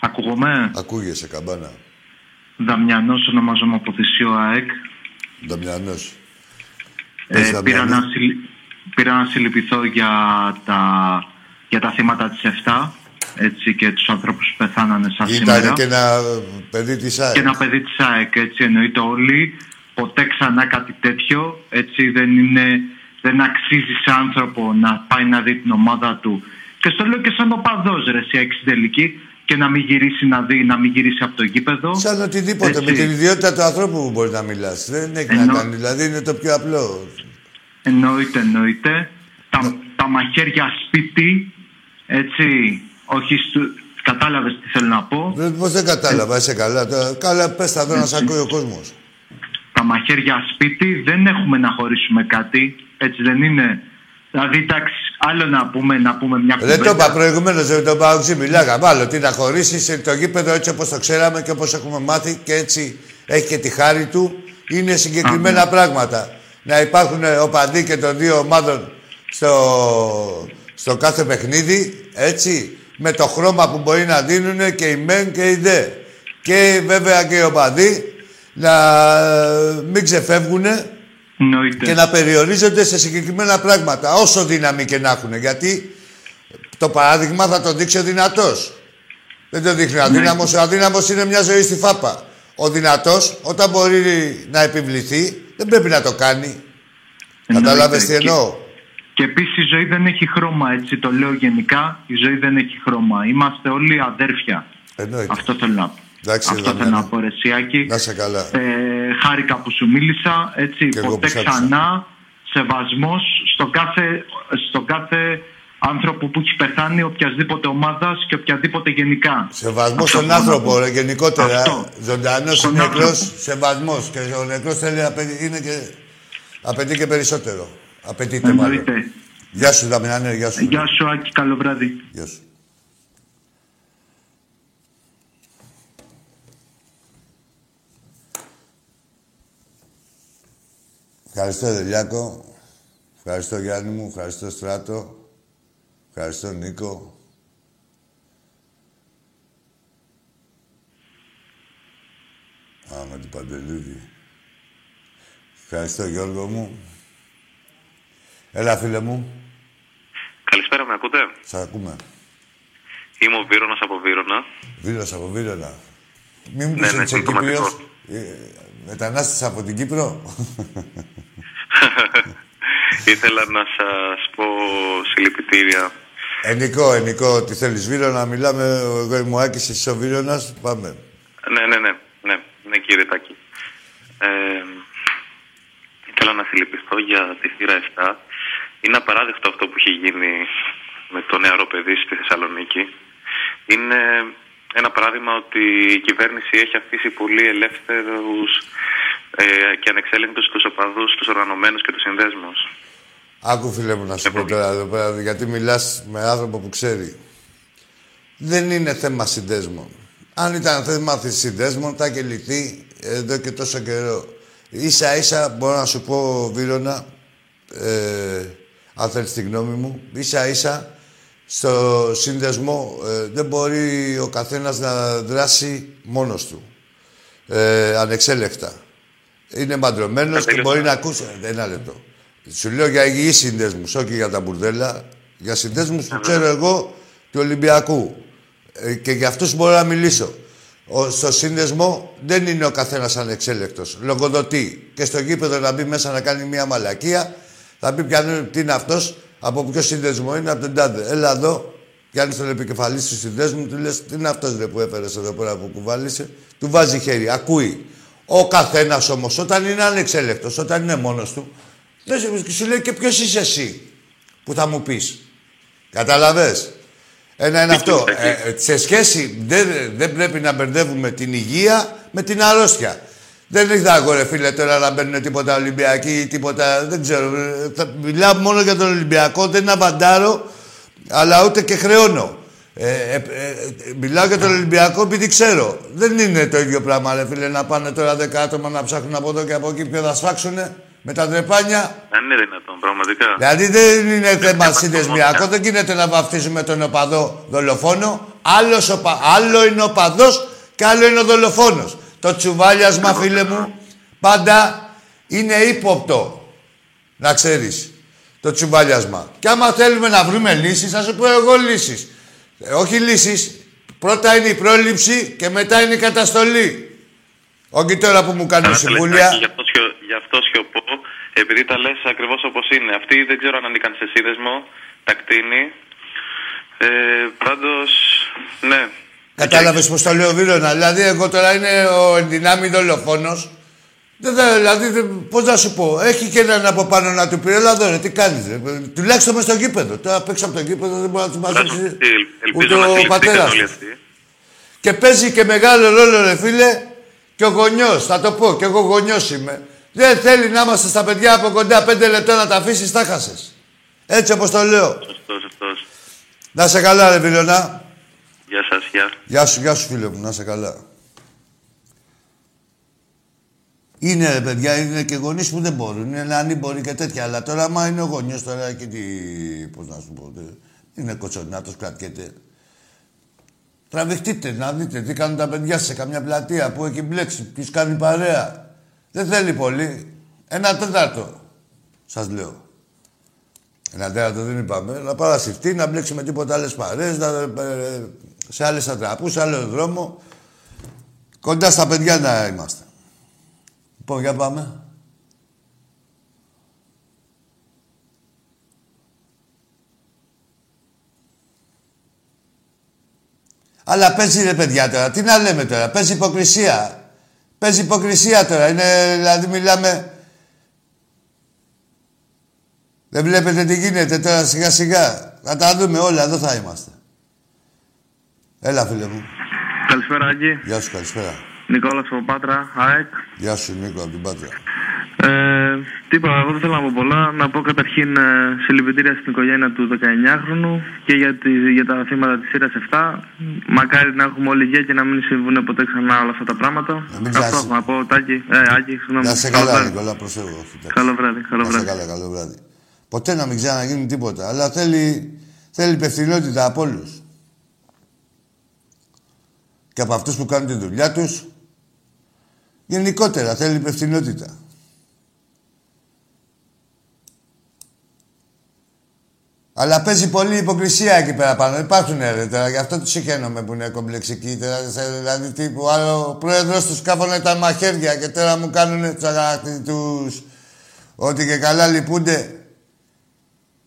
Ακούγομαι; Ακούγεσαι, καμπάνα. Δαμιανός ονομαζόμαι από Θησίο ΑΕΚ. Νταμιανός. Ε, Πες, πήρα, Δαμιανέ. να συλλη- πήρα να συλληπιθώ για τα, για τα θύματα της 7 έτσι, και τους ανθρώπους που πεθάνανε σαν σήμερα. Ήταν και ένα παιδί της ΑΕΚ. Και ένα παιδί της ΑΕΚ, έτσι εννοείται όλοι. Ποτέ ξανά κάτι τέτοιο, έτσι δεν είναι... Δεν αξίζει σε άνθρωπο να πάει να δει την ομάδα του. Και στο λέω και σαν οπαδός ρε, σε ΑΕΚ στην τελική και να μην γυρίσει να δει, να μην γυρίσει από το γήπεδο. Σαν οτιδήποτε, Έτσι. με την ιδιότητα του ανθρώπου που μπορείς να μιλάς. Δεν έχει Ενώ- να κάνει, δηλαδή είναι το πιο απλό. Εννοείται, εννοείται. Τα, τα μαχαίρια σπίτι, έτσι, όχι στου... Κατάλαβες τι θέλω να πω. Δεν, πώς δεν κατάλαβα, είσαι καλά. Τώρα, καλά, πες τα εδώ να σ' ακούει ο κόσμος. Τα μαχαίρια σπίτι δεν έχουμε να χωρίσουμε κάτι. Έτσι δεν είναι. Δηλαδή, εντάξει, άλλο να πούμε, να πούμε μια Δεν το είπα προηγουμένως, δεν το είπα οξύ, μιλάγαμε. Άλλο τι να χωρίσεις το γήπεδο έτσι όπως το ξέραμε και όπως έχουμε μάθει και έτσι έχει και τη χάρη του. Είναι συγκεκριμένα Α, ναι. πράγματα. Να υπάρχουν οπαδοί και των δύο ομάδων στο, στο κάθε παιχνίδι, έτσι, με το χρώμα που μπορεί να δίνουν και οι μεν και οι δε. Και βέβαια και οι οπαδοί να μην ξεφεύγουν Εννοείται. και να περιορίζονται σε συγκεκριμένα πράγματα, όσο δύναμη και να έχουν. Γιατί το παράδειγμα θα το δείξει ο δυνατός. Δεν το δείχνει ο αδύναμος. Ο αδύναμος είναι μια ζωή στη φάπα. Ο δυνατός, όταν μπορεί να επιβληθεί, δεν πρέπει να το κάνει. Εννοείται. Κατάλαβες τι Και- εννοώ; Και επίσης η ζωή δεν έχει χρώμα, έτσι το λέω γενικά. Η ζωή δεν έχει χρώμα. Είμαστε όλοι αδέρφια. Εννοείται. Αυτό θέλω να πω. Εντάξει, Αυτό Δαμιανέ. θέλω να πω, ρε Σιάκη. Να σε καλά. Ε, χάρηκα που σου μίλησα. Έτσι, Κι εγώ ποτέ που σ' άκουσα. ξανά σεβασμός στο κάθε, στο κάθε άνθρωπο που έχει πεθάνει οποιασδήποτε ομάδας και οποιαδήποτε γενικά. Σεβασμός Αυτό στον μπορώ να άνθρωπο, πω. ρε, γενικότερα. Αυτό. Ζωντανός ή Στον νεκρό, άνθρωπο. σεβασμός. Και ο νεκρός θέλει απαιτεί, είναι και, απαιτεί και περισσότερο. Απαιτείται μάλλον. Εννοείται. Γεια σου, Δαμιανέ, γεια σου. Γεια σου Άκη, καλό βράδυ. Γεια σου. Ευχαριστώ, Δελιάκο. Ευχαριστώ, Γιάννη μου. Ευχαριστώ, Στράτο. Ευχαριστώ, Νίκο. Α, με την Παντελίδη. Ευχαριστώ, Γιώργο μου. Έλα, φίλε μου. Καλησπέρα, με ακούτε; Σ' ακούμε. Είμαι ο Βύρονας από Βύρονα. Βίρος από Βίρονα. Μην μου Ναι, πεις ναι, ότι είσαι συμπτωματικό. Κύπριος. Ε, μετανάστης από την Κύπρο. Ήθελα να σας πω συλληπιτήρια. Ενικό, ενικό, τι θέλεις Βίρονα, μιλάμε, εγώ είμαι ο Άκης, εσύ ο Βίρονας, πάμε. Ναι, ναι, ναι, ναι, ναι κύριε Τάκη. Ε, ήθελα να συλληπιστώ για τη θύρα 7. Είναι απαράδεκτο αυτό που έχει γίνει με το νεαρό παιδί στη Θεσσαλονίκη. Είναι ένα παράδειγμα ότι η κυβέρνηση έχει αφήσει πολύ ελεύθερους ε, και ανεξέλεγκτους τους οπαδούς, τους οργανωμένους και τους συνδέσμους. Άκου φίλε μου να σου πω τώρα εδώ πέρα, γιατί μιλάς με άνθρωπο που ξέρει. Δεν είναι θέμα συνδέσμων. Αν ήταν θέμα συνδέσμων, θα είχε λυθεί εδώ και τόσο καιρό. Ίσα ίσα μπορώ να σου πω, Βίρονα, ε, αν θέλεις τη γνώμη μου, ίσα ίσα στο σύνδεσμο ε, δεν μπορεί ο καθένας να δράσει μόνος του. Ε, ανεξέλεκτα. Είναι μαντρωμένος και μπορεί να ακούσει... Ένα λεπτό. Σου λέω για υγιείς συνδέσμους, όχι για τα μπουρδέλα. Για συνδέσμους που ξέρω εγώ του Ολυμπιακού. Ε, και για αυτούς μπορώ να μιλήσω. Ο, στο σύνδεσμο δεν είναι ο καθένας ανεξέλεκτος. Λογοδοτεί. Και στο γήπεδο να μπει μέσα να κάνει μια μαλακία, θα πει πιάνει τι είναι αυτός, από ποιο σύνδεσμο είναι, από τον τάδε. Έλα εδώ, πιάνει τον επικεφαλής του συνδέσμου, του λες τι είναι αυτός ρε, που έφερες εδώ πέρα που κουβάλισε. Του βάζει χέρι, ακούει. Ο καθένας όμως όταν είναι ανεξέλεκτος, όταν είναι μόνος του, δεν σου- σου λέει και ποιος είσαι εσύ που θα μου πεις. Καταλαβες; Ένα είναι αυτό. Ε, ε, σε σχέση, δεν, δεν πρέπει να μπερδεύουμε την υγεία με την αρρώστια. Δεν έχει δάγκο, ρε φίλε, τώρα να μπαίνουν τίποτα Ολυμπιακοί ή τίποτα. Δεν ξέρω. Ε, Θα μιλάω μόνο για τον Ολυμπιακό, δεν είναι αβαντάρω, αλλά ούτε και χρεώνω. Ε, ε, ε, ε, μιλάω για τον Ολυμπιακό επειδή ξέρω. Δεν είναι το ίδιο πράγμα, ρε φίλε, να πάνε τώρα δέκα άτομα να ψάχνουν από εδώ και από εκεί ποιο θα σφάξουνε με τα τρεπάνια. Αν είναι δυνατόν, πραγματικά. Δηλαδή δεν είναι θέμα θέμα συνδεσμιακό, μόνο. δεν γίνεται να βαφτίζουμε τον οπαδό δολοφόνο. Άλλος οπα... Άλλο είναι ο οπαδός και άλλο είναι ο δολοφόνος. Το τσουβάλιασμα, φίλε μου, πάντα είναι ύποπτο. Να ξέρεις. Το τσουβάλιασμα. Και άμα θέλουμε να βρούμε λύσεις, θα σου πω εγώ λύσεις. Ε, όχι λύσεις. Πρώτα είναι η πρόληψη και μετά είναι η καταστολή. Όχι τώρα που μου κάνουν Ένα συμβούλια. τελευταίο, Γι' αυτό, σιω- γι' αυτό σιωπώ, επειδή τα λες ακριβώς όπως είναι. Αυτοί δεν ξέρω αν ανήκαν σε σύνδεσμο, τα κτίνη. Ε, πάντως, ναι. Κατάλαβες πώ το λέω, Βίρονα. Δηλαδή, εγώ τώρα είναι ο ενδυνάμει δολοφόνος. Δεν θα, δηλαδή, πώς να σου πω, έχει και έναν από πάνω να του πει, έλα εδώ, ρε, τι κάνεις. Τουλάχιστον μες στο γήπεδο. Τώρα απ' έξω από το γήπεδο δεν μπορεί να του μαζέψει Ελπίζω ούτε να ο συλληφθείτε πατέρας όλοι του. αυτοί. Και παίζει και μεγάλο ρόλο, ρε φίλε, και ο γονιός. Θα το πω, και εγώ γονιός είμαι. Δεν θέλει να είμαστε στα παιδιά από κοντά πέντε λεπτά να τα αφήσεις, τα χάσες. Έτσι όπως το λέω. Σωστός, σωστός. Να σε καλά, ρε Βίρονα. Γεια σας, γεια. Γεια σου, γεια σου φίλε μου, να είσαι καλά. Είναι ρε παιδιά, είναι και γονείς που δεν μπορούν. Είναι ανήμποροι και τέτοια. Αλλά τώρα, άμα είναι ο γονιός τώρα και τι. Πώς να σου πω. τε- Είναι κοτσονάτο, κρατιέται. Τραβηχτείτε να δείτε τι κάνουν τα παιδιά σε καμιά πλατεία που έχει μπλέξει, ποιου κάνει παρέα. Δεν θέλει πολύ. Ένα τέταρτο. Σας λέω. Ένα τέταρτο δεν είπαμε. Να παρασυρθεί, να μπλέξει με τίποτα άλλες παρέες, να, ε, σε άλλες ατραπούς, σε άλλο δρόμο. Κοντά στα παιδιά να είμαστε. Λοιπόν, για πάμε. Αλλά παίζει ρε παιδιά τώρα. Τι να λέμε τώρα. Παίζει υποκρισία. Παίζει υποκρισία τώρα. Είναι, δηλαδή μιλάμε... Δεν βλέπετε τι γίνεται τώρα σιγά σιγά. Θα τα δούμε όλα, εδώ θα είμαστε. Έλα, φίλε μου. Καλησπέρα, Άγγι. Γεια σου, καλησπέρα. Νικόλας από Πάτρα, ΑΕΚ. Γεια σου, Νίκο, από την Πάτρα. Ε, τίποτα, εγώ δεν θέλω να πω πολλά. Να πω καταρχήν ε, συλληπιτήρια στην οικογένεια του 19χρονου και για, τη, για τα θύματα της σειράς 7. Μακάρι να έχουμε όλη υγεία και να μην συμβούν ποτέ ξανά όλα αυτά τα πράγματα. μην Αυτό ξεχάσει- έχω να πω, Τάκη. Ε, Άκη, συγγνώμη. Να σε Καλό καλά, βράδυ. Νικόλα, προσέχω. όχι, εντάξει. Καλό βράδυ, καλό Να σε βράδυ. καλά, καλό βράδυ. Ποτέ να μην ξαναγίνει τίποτα. Αλλά θέλει, θέλει υπευθυνότητα από όλους. Και από αυτούς που κάνουν τη δουλειά τους. Γενικότερα θέλει υπευθυνότητα. Αλλά παίζει πολύ υποκρισία εκεί πέρα πάνω. Υπάρχουν ρε τώρα, γι' αυτό τους συχαίνομαι που είναι κομπλεξικοί. Τώρα, σε- δηλαδή, τύπου, άλλο ο πρόεδρος τους κάφωνε τα μαχαίρια και τώρα μου κάνουν τους αγανακτητούς. Ότι και καλά λυπούνται.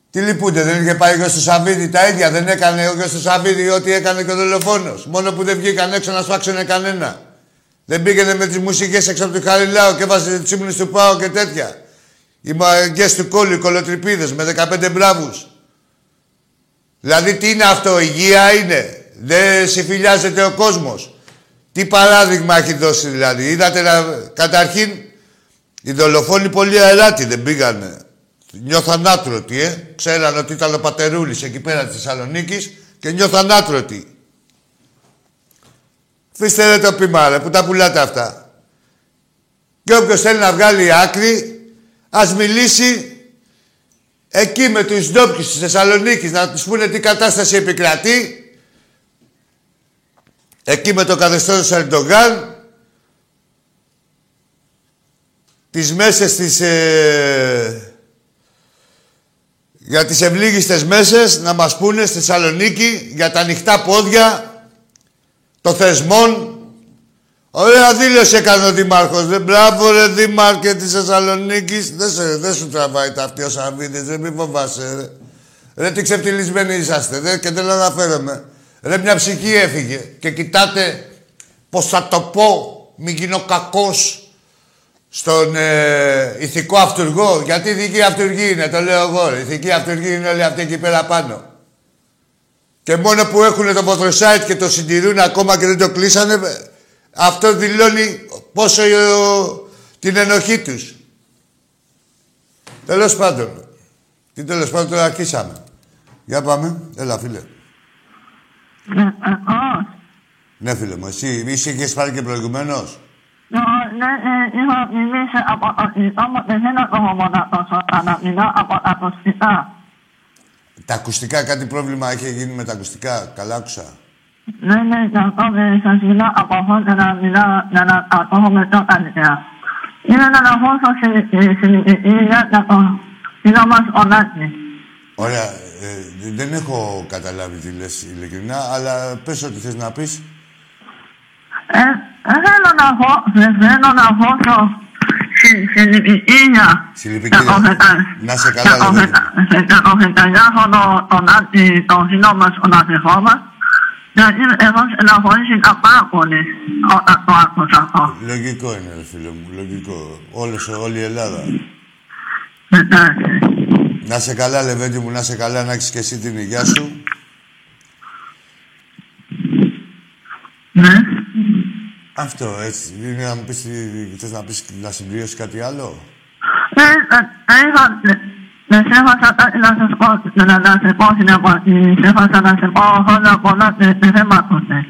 Τι λυπούνται, δεν είχε πάει ο στο Σαββίδι τα ίδια. Δεν έκανε ο στο Σαββίδι ό,τι έκανε και ο δολοφόνος. Μόνο που δεν βγήκαν έξω να σφάξουν κανένα. Δεν πήγαινε με τις μουσικές έξω από το Χαριλάο και έβαζε τι ύμνου του Πάο και τέτοια. Οι μαγκές του κόλλου, οι κολοτρυπίδες με 15 μπράβους. Δηλαδή τι είναι αυτό, υγεία είναι; Δεν συμφιλιάζεται ο κόσμος. Τι παράδειγμα έχει δώσει δηλαδή; Είδατε να... καταρχήν οι δολοφόνοι πολύ αεράτη δεν πήγανε. Νιώθαν άτρωτοι, ε. Ξέραν ότι ήταν ο Πατερούλης εκεί πέρα της Θεσσαλονίκης και νιώθαν άτρωτοι. Φύστε ρε το πείμα ρε, που τα πουλάτε αυτά. Και όποιος θέλει να βγάλει άκρη, ας μιλήσει εκεί με τους ντόπιους της Θεσσαλονίκης, να τους πούνε τι κατάσταση επικρατεί. Εκεί με το καθεστώς του Ερντογκάν, τις μέσες της... Ε, για τις ευλίγιστες μέσες να μας πούνε στη Θεσσαλονίκη για τα ανοιχτά πόδια των θεσμών. Ωραία δήλωση έκανε ο Δήμαρχος. Δεν μπράβο ρε Δήμαρχε της Θεσσαλονίκης. Δεν, σε, δεν σου τραβάει τα αυτή ο Σαββίδης. Ρε μη φοβάσαι ρε. Ρε τι ξεφτυλισμένοι είσαστε. Ρε, και δεν αναφέρομαι. Ρε μια ψυχή έφυγε. Και κοιτάτε πώς θα το πω. Μην γίνω κακός στον ε, ηθικό αυτούργο. Γιατί ηθική αυτούργη είναι, το λέω εγώ. ρε. Ηθική αυτούργη είναι όλοι αυτοί εκεί πέρα πάνω. Και μόνο που έχουν το ποδοσάιτ και το συντηρούν ακόμα και δεν το κλείσανε, ε, αυτό δηλώνει πόσο ε, την ενοχή τους. Τέλος πάντων. Τι τέλος πάντων τώρα αρχίσαμε. Για πάμε. Έλα φίλε. Ναι, ε, ω, Ναι φίλε μου, εσύ είσαι είχες πάρει και προηγουμένως. ναι, ναι, ε, είχα μιλήσει από το Ισόμο και δεν έχω να τόσο, αλλά μιλάω από τα ακουστικά. Τα ακουστικά, κάτι πρόβλημα είχε γίνει με τα ακουστικά. Καλά άκουσα. Ναι, ναι, γι' αυτό και σας μιλάω από αυτό και να μιλάω για να ακούμε πιο καλύτερα. Είναι να ακούσω συλληπιτήρια για το φίλο μας ο Νάκης. Ωραία. Ε, δεν έχω καταλάβει τι λες ειλικρινά, αλλά πες ό,τι θες να πεις. Ε, δεν θέλω να πω, δεν θέλω να ακούσω συ- συλληπιτήρια. Συλληπιτήρια. Για το φετα- Να σε καλά, για το Λεβέντη. φετα- Για το φεταγιάχρονο τον Νάκη, τον φίλο μας, τον αδερφό μας. Γιατί εγώ στεναχωρήθηκα πάρα πολύ όταν το άκουσα αυτό. Λογικό είναι, ρε φίλε μου. Λογικό. Όλος, όλη η Ελλάδα. Εντάξει. Να σε καλά, Λεβέντη μου, να σε καλά, να έχεις και εσύ την υγεία σου. Ναι. Αυτό, έτσι. Είναι να μου πεις, τι- θες να πεις, να συμπληρώσεις κάτι άλλο; Ε, ε, είχα- Δεν ξέχασα κάτι να σας πω, να να σε πω στην απαντή. Ξέχασα να σε πω χρόνια πολλά και και δεν μ' άκουσες.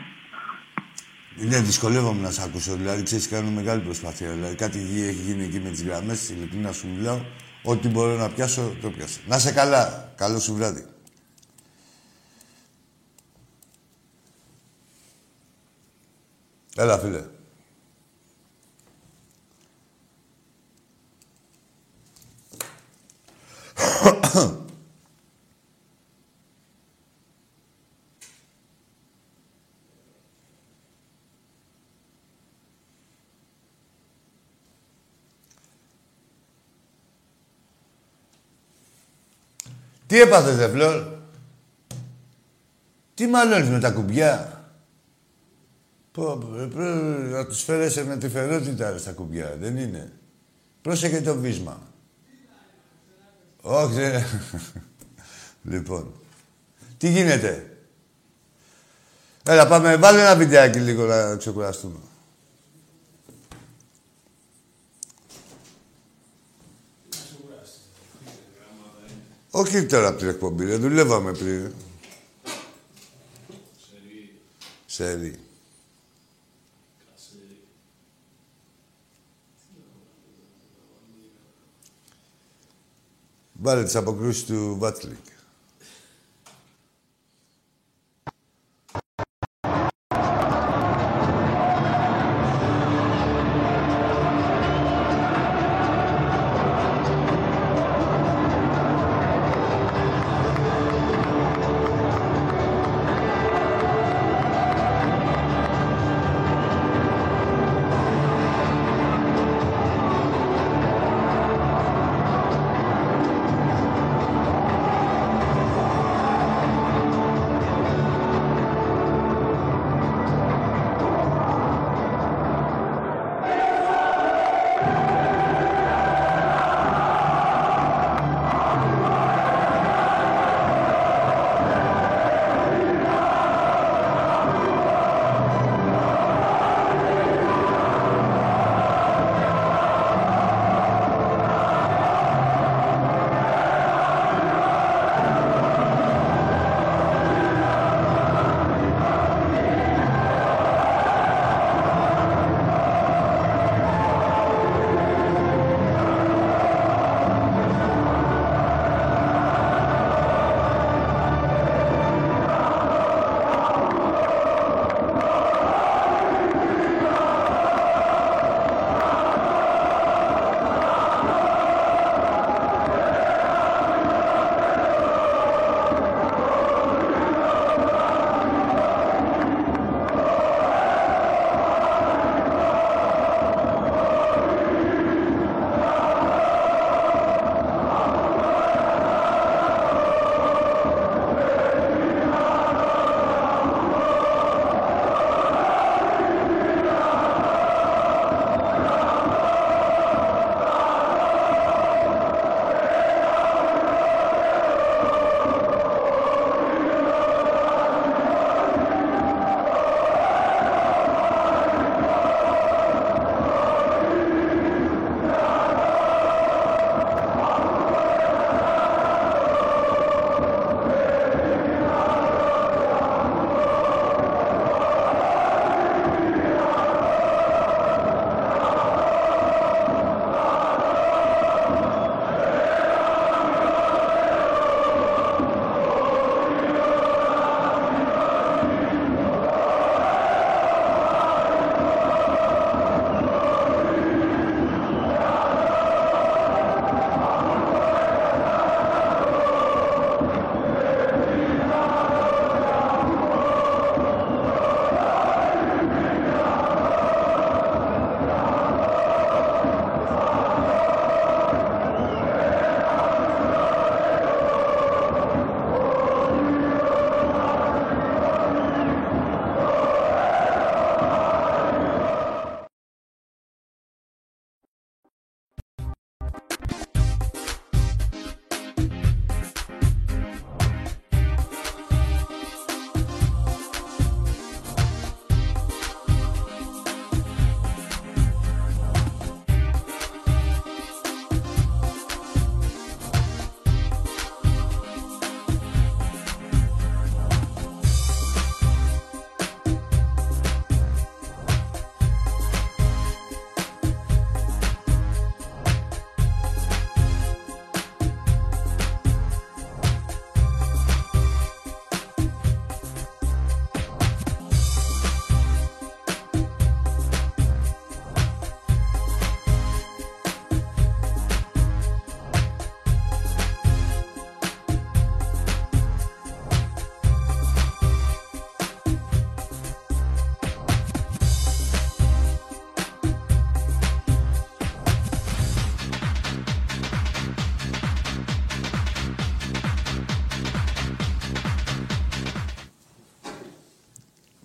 Ναι, δυσκολεύομαι να σε ακούσω. Δηλαδή, ξέρεις, κάνω μεγάλη προσπάθεια. Δηλαδή, κάτι γη- έχει γίνει εκεί με τις γραμμές, ειλικρινά σου μιλάω. Ό,τι μπορώ να πιάσω, το πιάσω. Να σε καλά. Καλό σου βράδυ. Έλα, φίλε. Τι έπαθες, δε Φλόρ; Τι μαλώνεις με τα κουμπιά; Πω, πω, ρε, πρέπει να τους φέρεσαι με τη φερότητα ρε, στα κουμπιά. Δεν είναι. Πρόσεχε το βίσμα. Όχι, δεν... λοιπόν. Τι γίνεται; Έλα, πάμε. Βάλε ένα βιντεάκι λίγο να ξεκουραστούμε. Όχι τώρα από την εκπομπή, δεν δουλεύαμε πριν. Σερί. Βάλε τις αποκρούσεις του Βάτσλικ.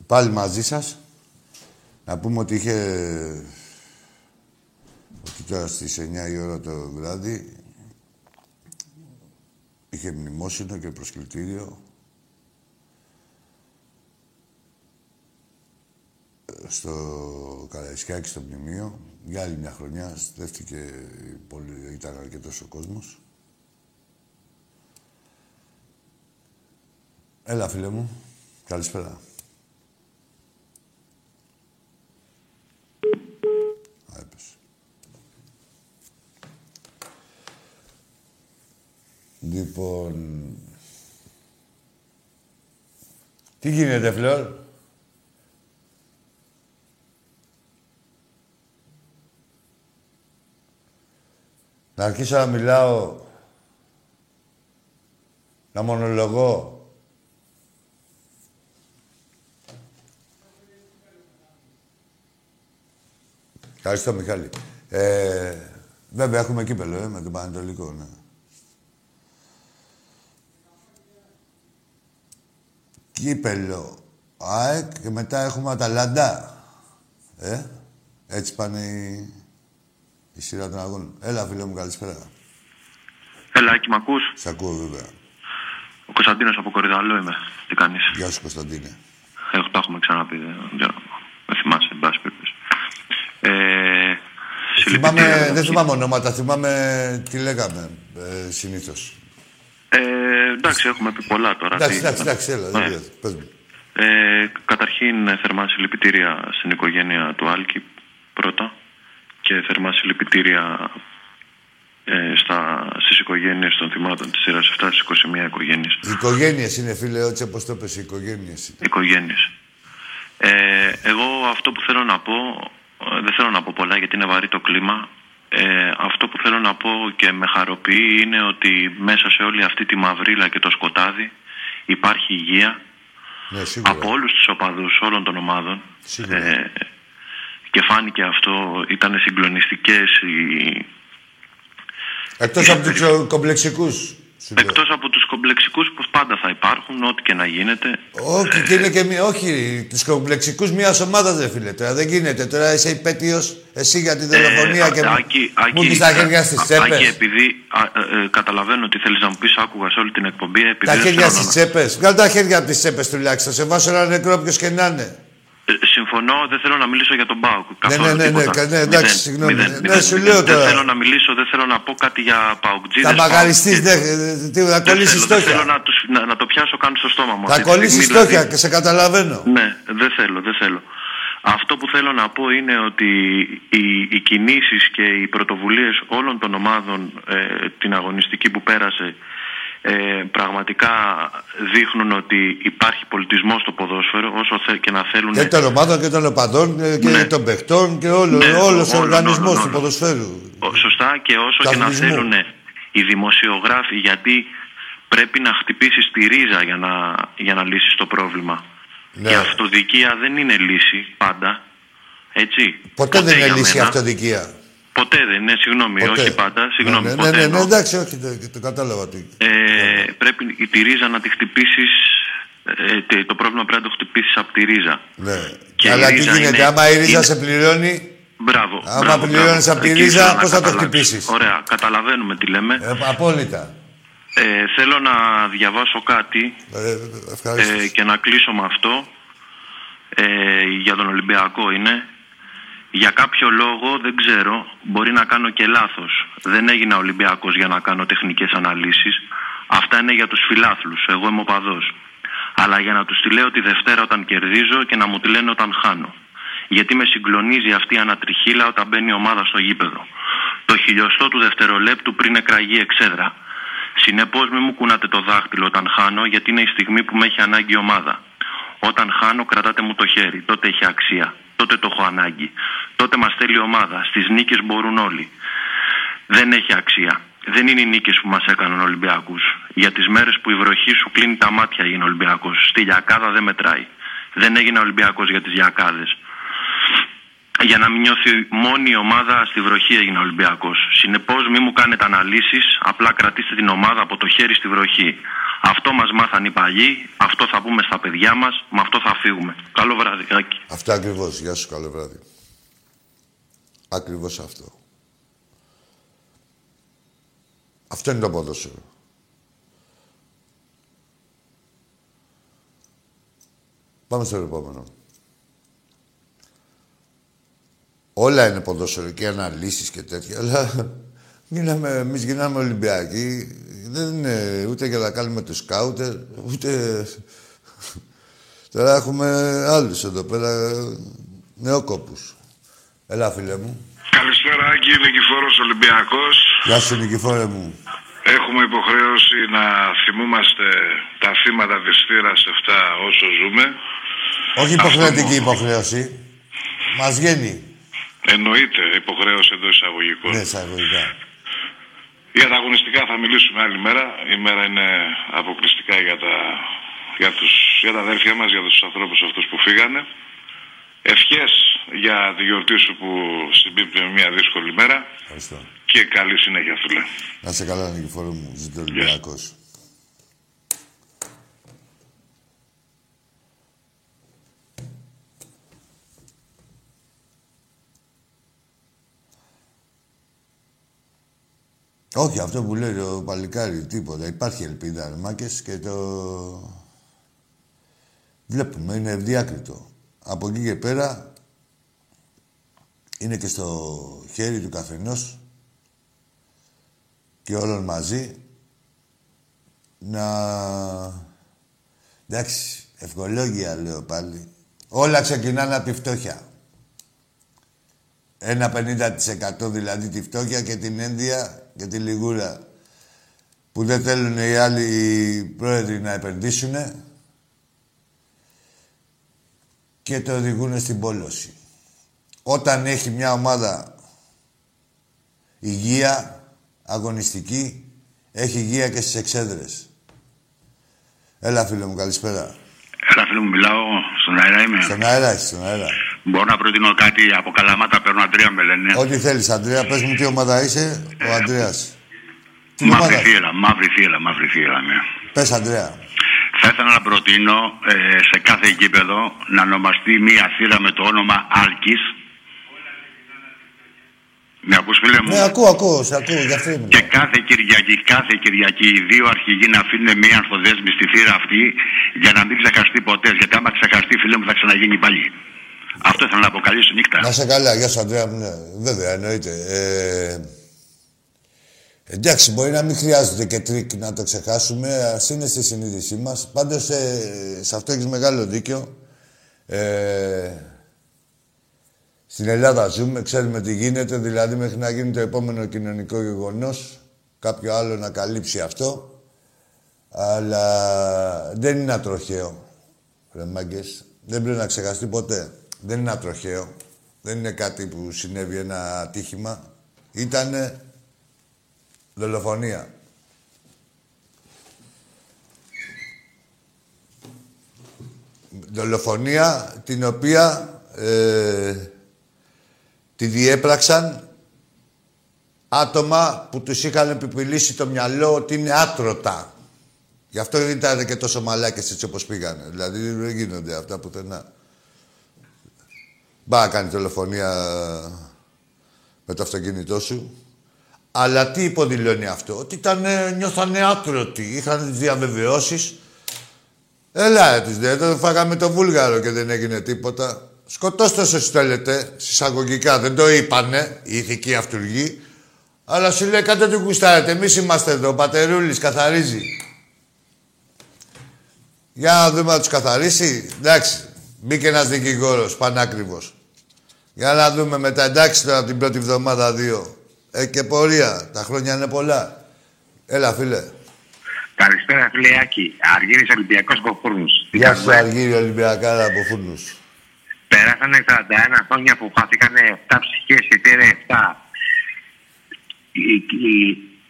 Πάλι μαζί σας. Να πούμε ότι είχε... Ότι τώρα στις 9 η ώρα το βράδυ είχε μνημόσυνο και προσκλητήριο στο Καραϊσκάκι, στο μνημείο. Για άλλη μια χρονιά στέφτηκε πολύ, ήταν αρκετός ο κόσμος. Έλα, φίλε μου. Καλησπέρα. Λοιπόν... Τι γίνεται, Φλόρ; Να αρχίσω να μιλάω, να μονολογώ. Ευχαριστώ, Μιχάλη. Ε, βέβαια, έχουμε κύπελο, ε, με τον Πανετολικό, ναι. Κύπελο, ΑΕΚ και μετά έχουμε Αταλάντα. Ε, έτσι πάνε οι, η σειρά των αγώνων. Έλα, φίλε μου, καλησπέρα. Έλα, Άκη, μ' ακούς; Σ' ακούω, βέβαια. Ο Κωνσταντίνος από Κορυδαλό είμαι. Τι κάνεις; Γεια σου, Κωνσταντίνε. Έχω, τα έχουμε ξαναπεί, δεν ξέρω. Δεν θυμάσαι, εν πάση περιπτώσει. Ε, θυμάμαι, δεν θυμάμαι ονόματα, θυμάμαι τι λέγαμε ε, συνήθως. Ε, εντάξει, έχουμε πει πολλά τώρα. Εντάξει, εντάξει, εντάξει, έλα, δεν Ναι. πες μου. Ε, καταρχήν, θερμά συλληπιτήρια στην οικογένεια του Άλκη πρώτα και θερμά συλληπιτήρια ε, στα, στις οικογένειες των θυμάτων της σειράς 7 στις 21 οικογένειες. Οι οικογένειες είναι, φίλε, έτσι όπως το πες, οι οικογένειες. οικογένειες. Ε, εγώ αυτό που θέλω να πω, ε, δεν θέλω να πω πολλά γιατί είναι βαρύ το κλίμα. Ε, αυτό που θέλω να πω και με χαροποιεί είναι ότι μέσα σε όλη αυτή τη μαυρίλα και το σκοτάδι υπάρχει υγεία Ναι, σίγουρα. από όλους τους οπαδούς όλων των ομάδων. Σίγουρα. Ε, και φάνηκε αυτό, ήταν συγκλονιστικές οι, Εκτός από τους ε, κομπλεξικούς. Σου λέω. Εκτός από τους κομπλεξικούς που πάντα θα υπάρχουν, ό,τι και να γίνεται. Όχι, και είναι και μία, όχι, τους κομπλεξικούς μιας ομάδας, δεν φίλε. Τώρα δεν γίνεται. Τώρα είσαι υπέτειος εσύ για τη δολοφονία Ε, και μου, Άκη, μου Άκη, πεις τα χέρια στις Α- τσέπες. Άκη, επειδή α, ε, ε, καταλαβαίνω τι θέλεις να μου πεις, άκουγα σε όλη την εκπομπή. Επειδή Τα δεν χέρια θέλω στις να- τσέπες. Βγάλ τα χέρια από τις τσέπες τουλάχιστον. Σε βάσω ένα νεκρό ποιος και να είναι. Ε, συμφωνώ, δεν θέλω να μιλήσω για τον Μπάουκ. Ναι, καθόλου ναι, ναι, ναι, τίποτα. κα- ναι, εντάξει, Μηδέν, συγγνώμη. μηδέν, Ναι, μηδέν, σου μηδέν. λέω τώρα. Δεν θέλω να μιλήσω, δεν θέλω να πω κάτι για Παουκτζίδες. Θα μαγαριστείς, Πάουκ- ναι, ε, τι, θα Δεν κολλήσεις θέλω, δεν θέλω στόχια. να, τους, να, να το πιάσω καν στο στόμα μου. Θα αυτή τη κολλήσεις στιγμή, δηλαδή. στόχια και σε καταλαβαίνω. Ναι, δεν θέλω, δεν θέλω. Αυτό που θέλω να πω είναι ότι οι, οι κινήσεις και οι πρωτοβουλίες όλων των ομάδων ε, την αγωνιστική που πέρασε ε, πραγματικά δείχνουν ότι υπάρχει πολιτισμός στο ποδόσφαιρο όσο θε, και να θέλουν... Και των ομάδων και των οπαδών ε, και Ναι. των παιχτών και όλο, Ναι, όλος ο όλων, οργανισμός όλων, του όλων. ποδοσφαίρου. Ο- Σωστά και όσο και να Καθλισμού. θέλουν οι δημοσιογράφοι γιατί πρέπει να χτυπήσει τη ρίζα για να, για να λύσει το πρόβλημα. Ναι. Η αυτοδικία δεν είναι λύση πάντα. Έτσι. Ποτέ δεν είναι για λύση η μένα. αυτοδικία. Ποτέ δεν είναι, συγγνώμη, Ποτέ. όχι πάντα, συγγνώμη, Ναι, ναι, ποτέ ναι, ναι, εννοώ. εντάξει, όχι, το, το κατάλαβα. τι. Ε, πρέπει η- τη ρίζα να τη χτυπήσεις, ε, τε- το πρόβλημα πρέπει να το χτυπήσεις από τη ρίζα. Ναι. Και Αλλά η τι ρίζα γίνεται, είναι- άμα η ρίζα είναι- σε πληρώνει, Μπράβο. Άμα μπράβο, πληρώνεις μπράβο. από τη Εκεί ρίζα, ήθελα να πώς θα το καταλάβεις. χτυπήσεις; Ωραία, καταλαβαίνουμε τι λέμε. ε, απόλυτα. Ε, θέλω να διαβάσω κάτι Ε, ευχαριστώ. ε, και να κλείσω με αυτό. Ε, για τον Ολυμπιακό είναι. Για κάποιο λόγο, δεν ξέρω, μπορεί να κάνω και λάθος. Δεν έγινα Ολυμπιακός για να κάνω τεχνικές αναλύσεις. Αυτά είναι για τους φιλάθλους. Εγώ είμαι οπαδός. Αλλά για να τους τη λέω τη Δευτέρα όταν κερδίζω και να μου τη λένε όταν χάνω. Γιατί με συγκλονίζει αυτή η ανατριχίλα όταν μπαίνει η ομάδα στο γήπεδο. Το χιλιοστό του δευτερολέπτου πριν εκραγεί εξέδρα. Συνεπώς, μην μου κουνάτε το δάχτυλο όταν χάνω, γιατί είναι η στιγμή που με έχει ανάγκη η ομάδα. Όταν χάνω, κρατάτε μου το χέρι. Τότε έχει αξία. Τότε το έχω ανάγκη. Τότε μας θέλει η ομάδα. Στις νίκες μπορούν όλοι. Δεν έχει αξία. Δεν είναι οι νίκες που μας έκαναν Ολυμπιακούς. Για τις μέρες που η βροχή σου κλείνει τα μάτια έγινε Ολυμπιακός. Στη Λιακάδα δεν μετράει. Δεν έγινε Ολυμπιακός για τις Λιακάδε. Για να μην νιώθει μόνη η ομάδα στη βροχή έγινε Ολυμπιακός. Συνεπώς, μην μου κάνετε αναλύσεις, απλά κρατήστε την ομάδα από το χέρι στη βροχή. Αυτό μας μάθαν οι παλιοί, αυτό θα πούμε στα παιδιά μας, με αυτό θα φύγουμε. Καλό βράδυ, Άκη. Αυτό ακριβώς. Γεια σου, καλό βράδυ. Ακριβώς αυτό. Αυτό είναι το ποδόσφαιρο. Πάμε στο επόμενο. Όλα είναι ποδόσφαιρο και αναλύσεις και τέτοια, αλλά γίναμε, εμείς γίναμε Ολυμπιακοί. Δεν είναι ούτε για να κάνουμε τους σκάουτερ, ούτε... Τώρα έχουμε άλλους εδώ πέρα, νεόκοπους. Έλα, φίλε μου. Καλησπέρα, Άκη. Νικηφόρος Ολυμπιακός. Γεια σου, Νικηφόρε μου. Έχουμε υποχρέωση να θυμούμαστε τα θύματα της θύρας 7 όσο ζούμε. Όχι υποχρεωτική υποχρέωση. Μας βγαίνει. Εννοείται υποχρέωση εντός εισαγωγικών. Ναι, εισαγωγικά. Για τα αγωνιστικά θα μιλήσουμε άλλη μέρα. Η μέρα είναι αποκλειστικά για τα, για τους, για τα αδέρφια μας, για τους ανθρώπους αυτούς που φύγανε. Ευχές για τη γιορτή σου που συμπίπτει με μια δύσκολη μέρα. Ευχαριστώ. Και καλή συνέχεια, φίλε. Να σε καλά, Νικηφόρο μου. Ζήτω Ολυμπιακός. Όχι, αυτό που λέει το παλικάρι, τίποτα. Υπάρχει ελπίδα, ρε μάκες, και το... Βλέπουμε, είναι ευδιάκριτο. Από εκεί και πέρα, είναι και στο χέρι του καθενός και όλων μαζί να... Εντάξει, ευχολόγια λέω πάλι. Όλα ξεκινάνε από τη φτώχεια. Ένα 50% δηλαδή τη φτώχεια και την ένδια και τη λιγούρα που δεν θέλουν οι άλλοι πρόεδροι να επενδύσουν και το οδηγούν στην πόλωση. Όταν έχει μια ομάδα υγεία, αγωνιστική, έχει υγεία και στις εξέδρες. Έλα, φίλε μου, καλησπέρα. Έλα, φίλε μου, μιλάω. Στον αέρα είμαι. Στον αέρα είσαι, στον αέρα. Μπορώ να προτείνω κάτι από καλαμάτα, παίρνω Αντρέα με λένε. Ό,τι θέλεις, Αντρέα. Πες μου τι ομάδα είσαι, ο Αντρέας. Τι Μαύρη ομάδα; θύελα, μαύρη θύελα, μαύρη θύελα. Ναι. Πες, Αντρέα. Θα ήθελα να προτείνω ε, σε κάθε γήπεδο να ονομαστεί μία θύρα με το όνομα Άλκης. Με ακούς φίλε μου; Ναι, ακούω, ακούω, σε ακούω, γι' αυτό ήμουν. Και κάθε Κυριακή, κάθε Κυριακή οι δύο αρχηγοί να αφήνουν μία ανθοδέσμη στη θύρα αυτή για να μην ξεχαστεί ποτέ. Γιατί άμα ξεχαστεί, φίλε μου, θα ξαναγίνει πάλι. Αυτό ήθελα να πω. Καλή σου νύχτα. Να σε καλά, γεια σου, Αντρέα μου. Ναι, βέβαια, εννοείται. Ε, εντάξει, μπορεί να μην χρειάζεται και τρίκ να το ξεχάσουμε. Ας είναι στη συνείδησή μας. Πάντως, ε, σε αυτό έχεις μεγάλο δίκιο. Ε, στην Ελλάδα ζούμε, ξέρουμε τι γίνεται, δηλαδή μέχρι να γίνει το επόμενο κοινωνικό γεγονός, κάποιο άλλο να καλύψει αυτό. Αλλά δεν είναι ατροχαίο, ρε μάγκες. Δεν πρέπει να ξεχαστεί ποτέ. Δεν είναι ατροχαίο. Δεν είναι κάτι που συνέβη ένα ατύχημα. Ήτανε δολοφονία. Δολοφονία την οποία ε, τη διέπραξαν άτομα που τους είχαν επιπηλήσει το μυαλό ότι είναι άτρωτα. Γι' αυτό ήταν και τόσο μαλάκες έτσι όπως πήγανε. Δηλαδή δεν γίνονται αυτά πουθενά. Μπα να κάνει τηλεφωνία με το αυτοκίνητό σου. Αλλά τι υποδηλώνει αυτό, ότι ήταν, νιώθανε άτρωτοι, είχαν τις διαβεβαιώσεις. Έλα, τις δε, το φάγαμε το βούλγαρο και δεν έγινε τίποτα. Σκοτώστε όσοι θέλετε, συσσαγωγικά, δεν το είπανε οι ηθικοί αυτούργοι. Αλλά σου λέει κάτι τι κουστάρετε, εμείς είμαστε εδώ, ο Πατερούλης καθαρίζει. Για να δούμε να τους καθαρίσει. Εντάξει, μπήκε ένας δικηγόρος, πανάκριβος. Για να δούμε μετά, εντάξει τώρα την πρώτη εβδομάδα δύο. Ε, και πορεία. Τα χρόνια είναι πολλά. Έλα, φίλε. Καλησπέρα, φίλε Άκη. Αργύρης Ολυμπιακός από Φούρνους. Γεια σου, Αργύρι Ολυμπιακάρα από Φούρνους. Περάσανε 41 χρόνια που χάθηκανε 7 ψυχές και πήρε 7.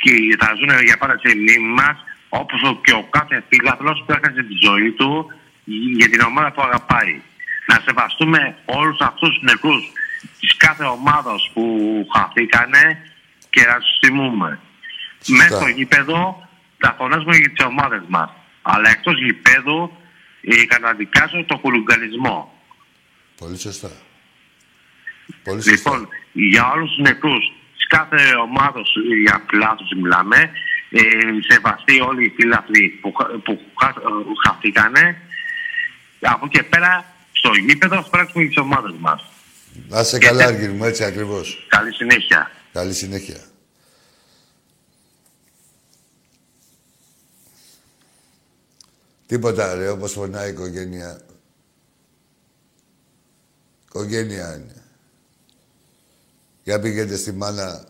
Και θα ζουν για πάντα στη μνήμη μας, όπως ο- και ο κάθε φίλαθλος που έχασε τη ζωή του για την ομάδα που αγαπάει. Να σεβαστούμε όλους αυτούς τους νεκρούς της κάθε ομάδας που χαθήκανε και να τους τιμούμε. Μέσα στο γήπεδο θα φωνάζουμε για τις ομάδες μας. Αλλά εκτός γήπεδου ε, καταδικάζω το κουλουγκαλισμό. Πολύ σωστά. Πολύ σωστά. Λοιπόν, για όλους τους νεκρούς της κάθε ομάδας ε, για φιλάθλους μιλάμε, ε, σεβαστοί όλοι οι φίλαθλοι που, χα- που χα- ε, χαθήκανε, από εκεί και πέρα στο γήπεδο θα πράξουμε τις ομάδες μας. Να είσαι καλά, Αργύρι μου, έτσι ακριβώς. Καλή συνέχεια. Καλή συνέχεια. Τίποτα, ρε, όπως φωνάει η οικογένεια. Οικογένεια είναι. Για πήγαινε στη μάνα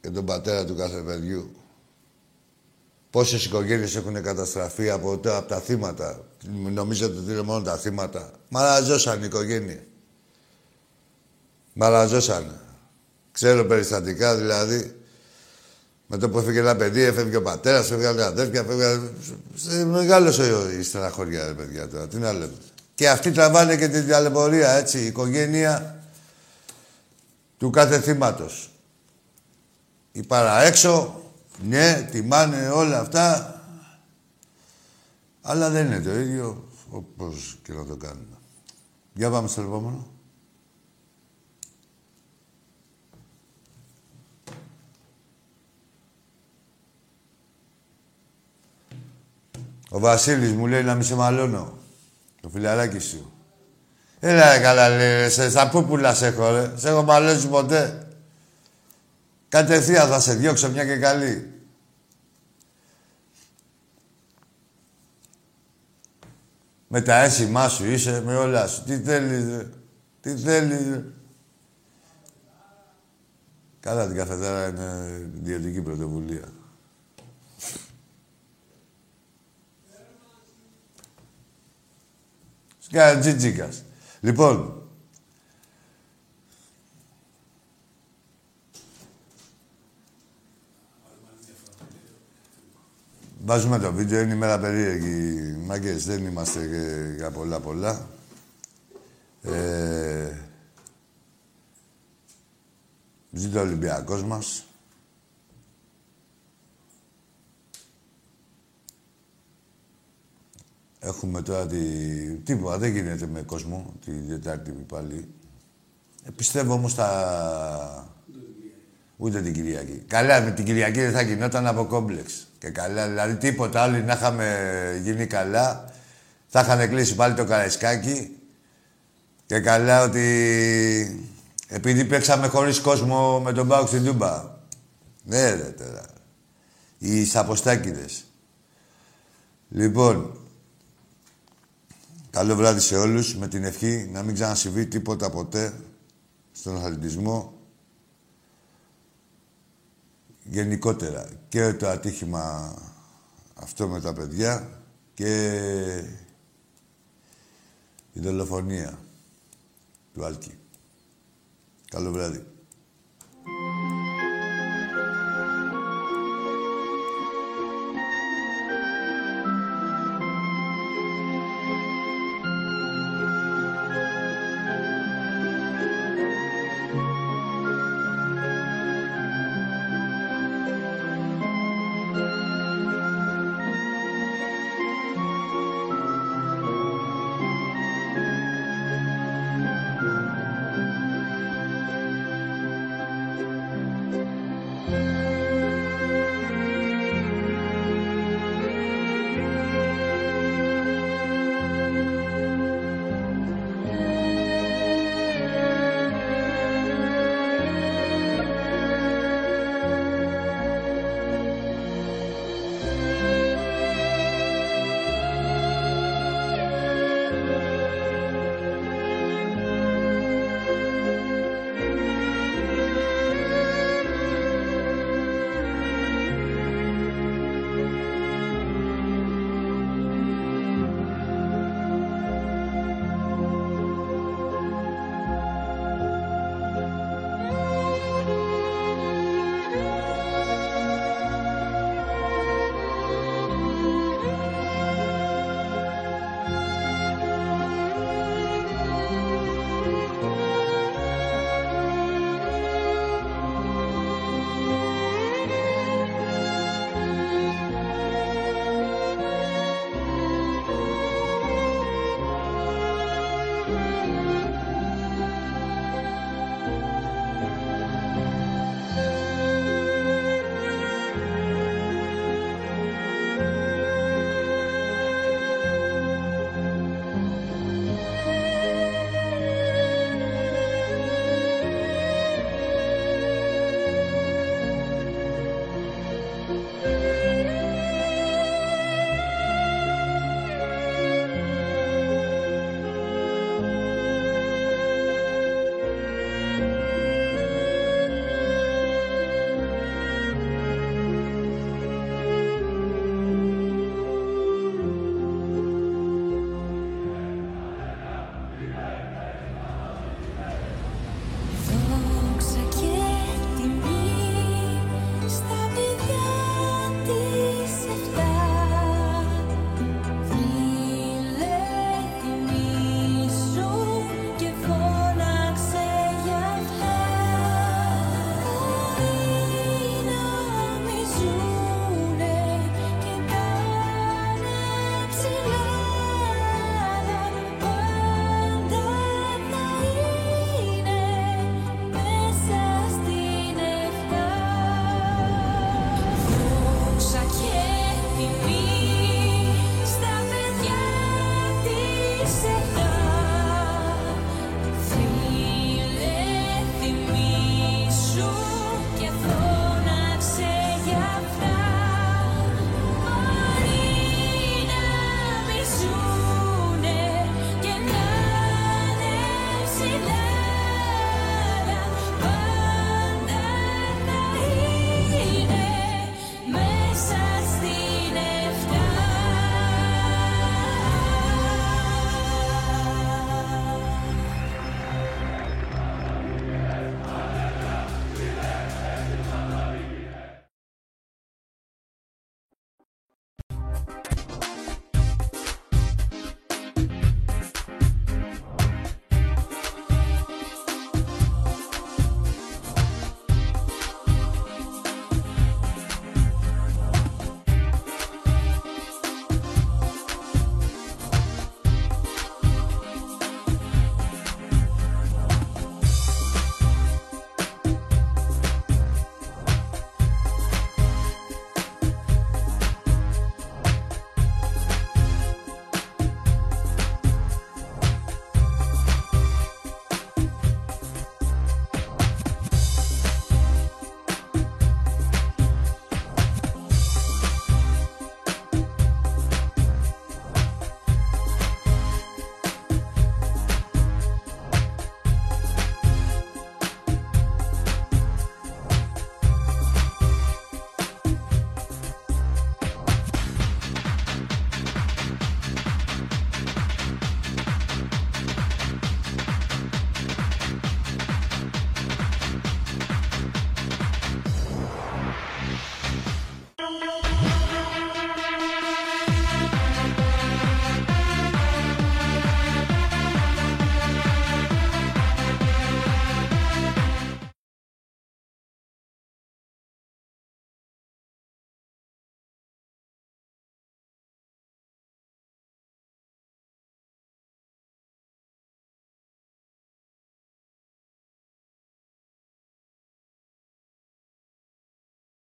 και τον πατέρα του κάθε παιδιού. Πόσες οικογένειες έχουν καταστραφεί από, από τα θύματα. Νομίζετε ότι είναι μόνο τα θύματα. Μαλαζώσαν οι οικογένεια. Μαλαζώσαν. Ξέρω περιστατικά δηλαδή. Με το που έφυγε ένα παιδί, έφευγε ο πατέρας, έφυγαν τα αδέρφια, έφευγαν. Μεγάλος η στεναχωριά, ρε παιδιά τώρα. Τι να λέμε. Και αυτοί τραβάνε και την ταλαιπωρία, έτσι, η οικογένεια του κάθε θύματος. Η παραέξω, ναι, τιμάνε όλα αυτά, αλλά δεν είναι το ίδιο όπως και να το κάνουμε. Για πάμε στο επόμενο. Ο Βασίλης μου λέει να μη σε μαλώνω. Το φιλαράκι σου. Έλα ρε καλά λέει, σε, στα πούπουλα σε έχω ρε. Σε έχω μαλώσει ποτέ. Κατευθείαν θα σε διώξω μια και καλή. Με τα έσημά σου είσαι, με όλα σου. Τι θέλεις, ρε. Τι θέλεις, ρε. Καλά την καφετέρα είναι ιδιωτική πρωτοβουλία. Σκάρα τζιτζίκας. Λοιπόν, Βάζουμε το βίντεο, είναι η μέρα περίεργη. Μάγκες, δεν είμαστε για πολλά πολλά. Ε, ζήτω ο Ολυμπιακός μας. Έχουμε τώρα τη... Τίποτα, δεν γίνεται με κόσμο τη Δετάρτη πάλι. Ε, πιστεύω όμως τα... Ούτε την Κυριακή. Καλά, με την Κυριακή δεν θα γινόταν από κόμπλεξ. Και καλά, δηλαδή τίποτα άλλο να είχαμε γίνει καλά. Θα είχαν κλείσει πάλι το καραϊσκάκι. Και καλά ότι επειδή παίξαμε χωρίς κόσμο με τον Πάουκ στην Τούμπα. Ναι, ρε τώρα. Οι σαποστάκιδες. Λοιπόν, Καλό βράδυ σε όλους, με την ευχή να μην ξανασυμβεί τίποτα ποτέ στον αθλητισμό. Γενικότερα και το ατύχημα αυτό με τα παιδιά και η δολοφονία του Άλκη. Καλό βράδυ.